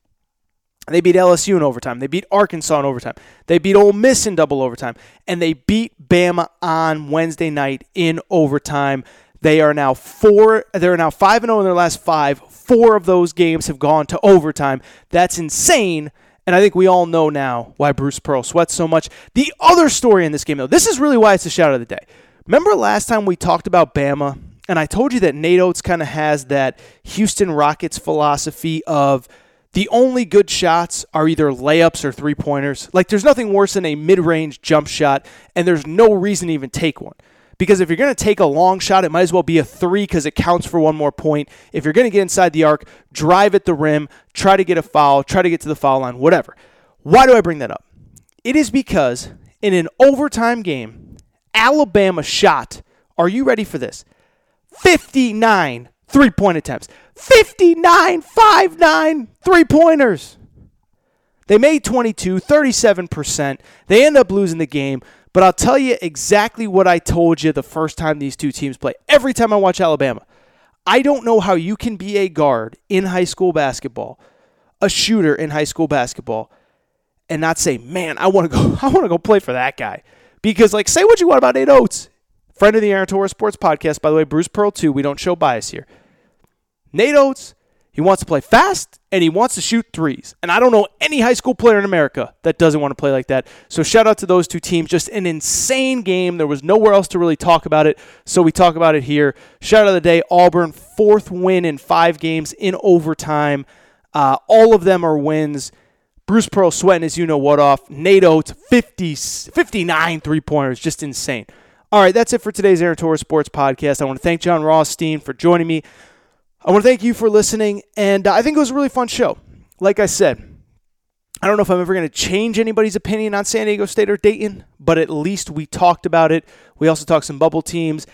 They beat LSU in overtime. They beat Arkansas in overtime. They beat Ole Miss in double overtime. And they beat Bama on Wednesday night in overtime. They are now four. They're now five and zero in their last five. Four of those games have gone to overtime. That's insane. And I think we all know now why Bruce Pearl sweats so much. The other story in this game, though, this is really why it's a shout of the day. Remember last time we talked about Bama, and I told you that Nate Oats kind of has that Houston Rockets philosophy of the only good shots are either layups or three pointers. Like, there's nothing worse than a mid range jump shot, and there's no reason to even take one. Because if you're going to take a long shot, it might as well be a three because it counts for one more point. If you're going to get inside the arc, drive at the rim, try to get a foul, try to get to the foul line, whatever. Why do I bring that up? It is because in an overtime game, Alabama shot, are you ready for this? 59 three point attempts. 59 5 9 three pointers. They made 22, 37%. They end up losing the game. But I'll tell you exactly what I told you the first time these two teams play. Every time I watch Alabama, I don't know how you can be a guard in high school basketball, a shooter in high school basketball, and not say, "Man, I want to go. I want to go play for that guy." Because, like, say what you want about Nate Oats, friend of the Aaron Torres Sports Podcast. By the way, Bruce Pearl too. We don't show bias here. Nate Oats, he wants to play fast and he wants to shoot threes. And I don't know any high school player in America that doesn't want to play like that. So shout out to those two teams. Just an insane game. There was nowhere else to really talk about it. So we talk about it here. Shout out of the day Auburn, fourth win in five games in overtime. Uh, all of them are wins. Bruce Pearl sweating his you know what off. Nate Oats, 50, 59 three pointers, just insane. All right, that's it for today's Aaron Torres Sports Podcast. I want to thank Jon Rothstein for joining me. I want to thank you for listening, and uh, I think it was a really fun show. Like I said, I don't know if I'm ever going to change anybody's opinion on San Diego State or Dayton, but at least we talked about it. We also talked some bubble teams,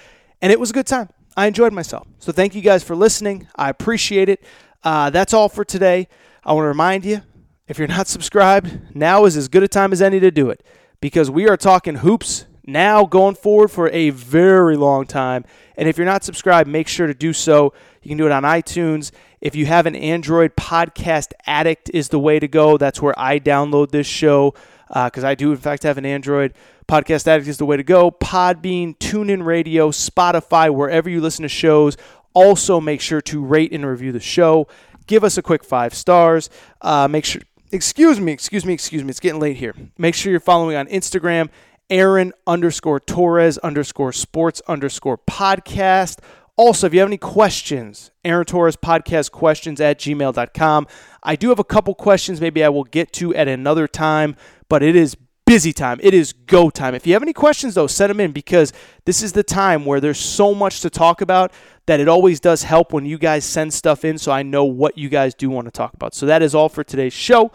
and it was a good time. I enjoyed myself. So thank you guys for listening. I appreciate it. Uh, that's all for today. I want to remind you if you're not subscribed, now is as good a time as any to do it because we are talking hoops now going forward for a very long time. And if you're not subscribed, make sure to do so. You can do it on iTunes. If you have an Android, Podcast Addict is the way to go. That's where I download this show because uh, I do, in fact, have an Android. Podcast Addict is the way to go. Podbean, TuneIn Radio, Spotify, wherever you listen to shows. Also, make sure to rate and review the show. Give us a quick five stars. Uh, make sure excuse me, excuse me, excuse me. It's getting late here. Make sure you're following on Instagram, Aaron underscore Torres underscore sports underscore podcast. Also, if you have any questions, Aaron Torres podcast questions at gmail.com. I do have a couple questions maybe I will get to at another time, but it is busy time. It is go time. If you have any questions, though, send them in because this is the time where there's so much to talk about that it always does help when you guys send stuff in so I know what you guys do want to talk about. So that is all for today's show.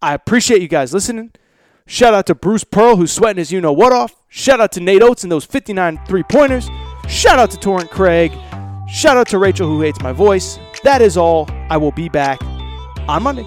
I appreciate you guys listening. Shout out to Bruce Pearl, who's sweating his you know what off. Shout out to Nate Oats and those 59 three pointers. Shout out to Torrent Craig. Shout out to Rachel, who hates my voice. That is all. I will be back on Monday.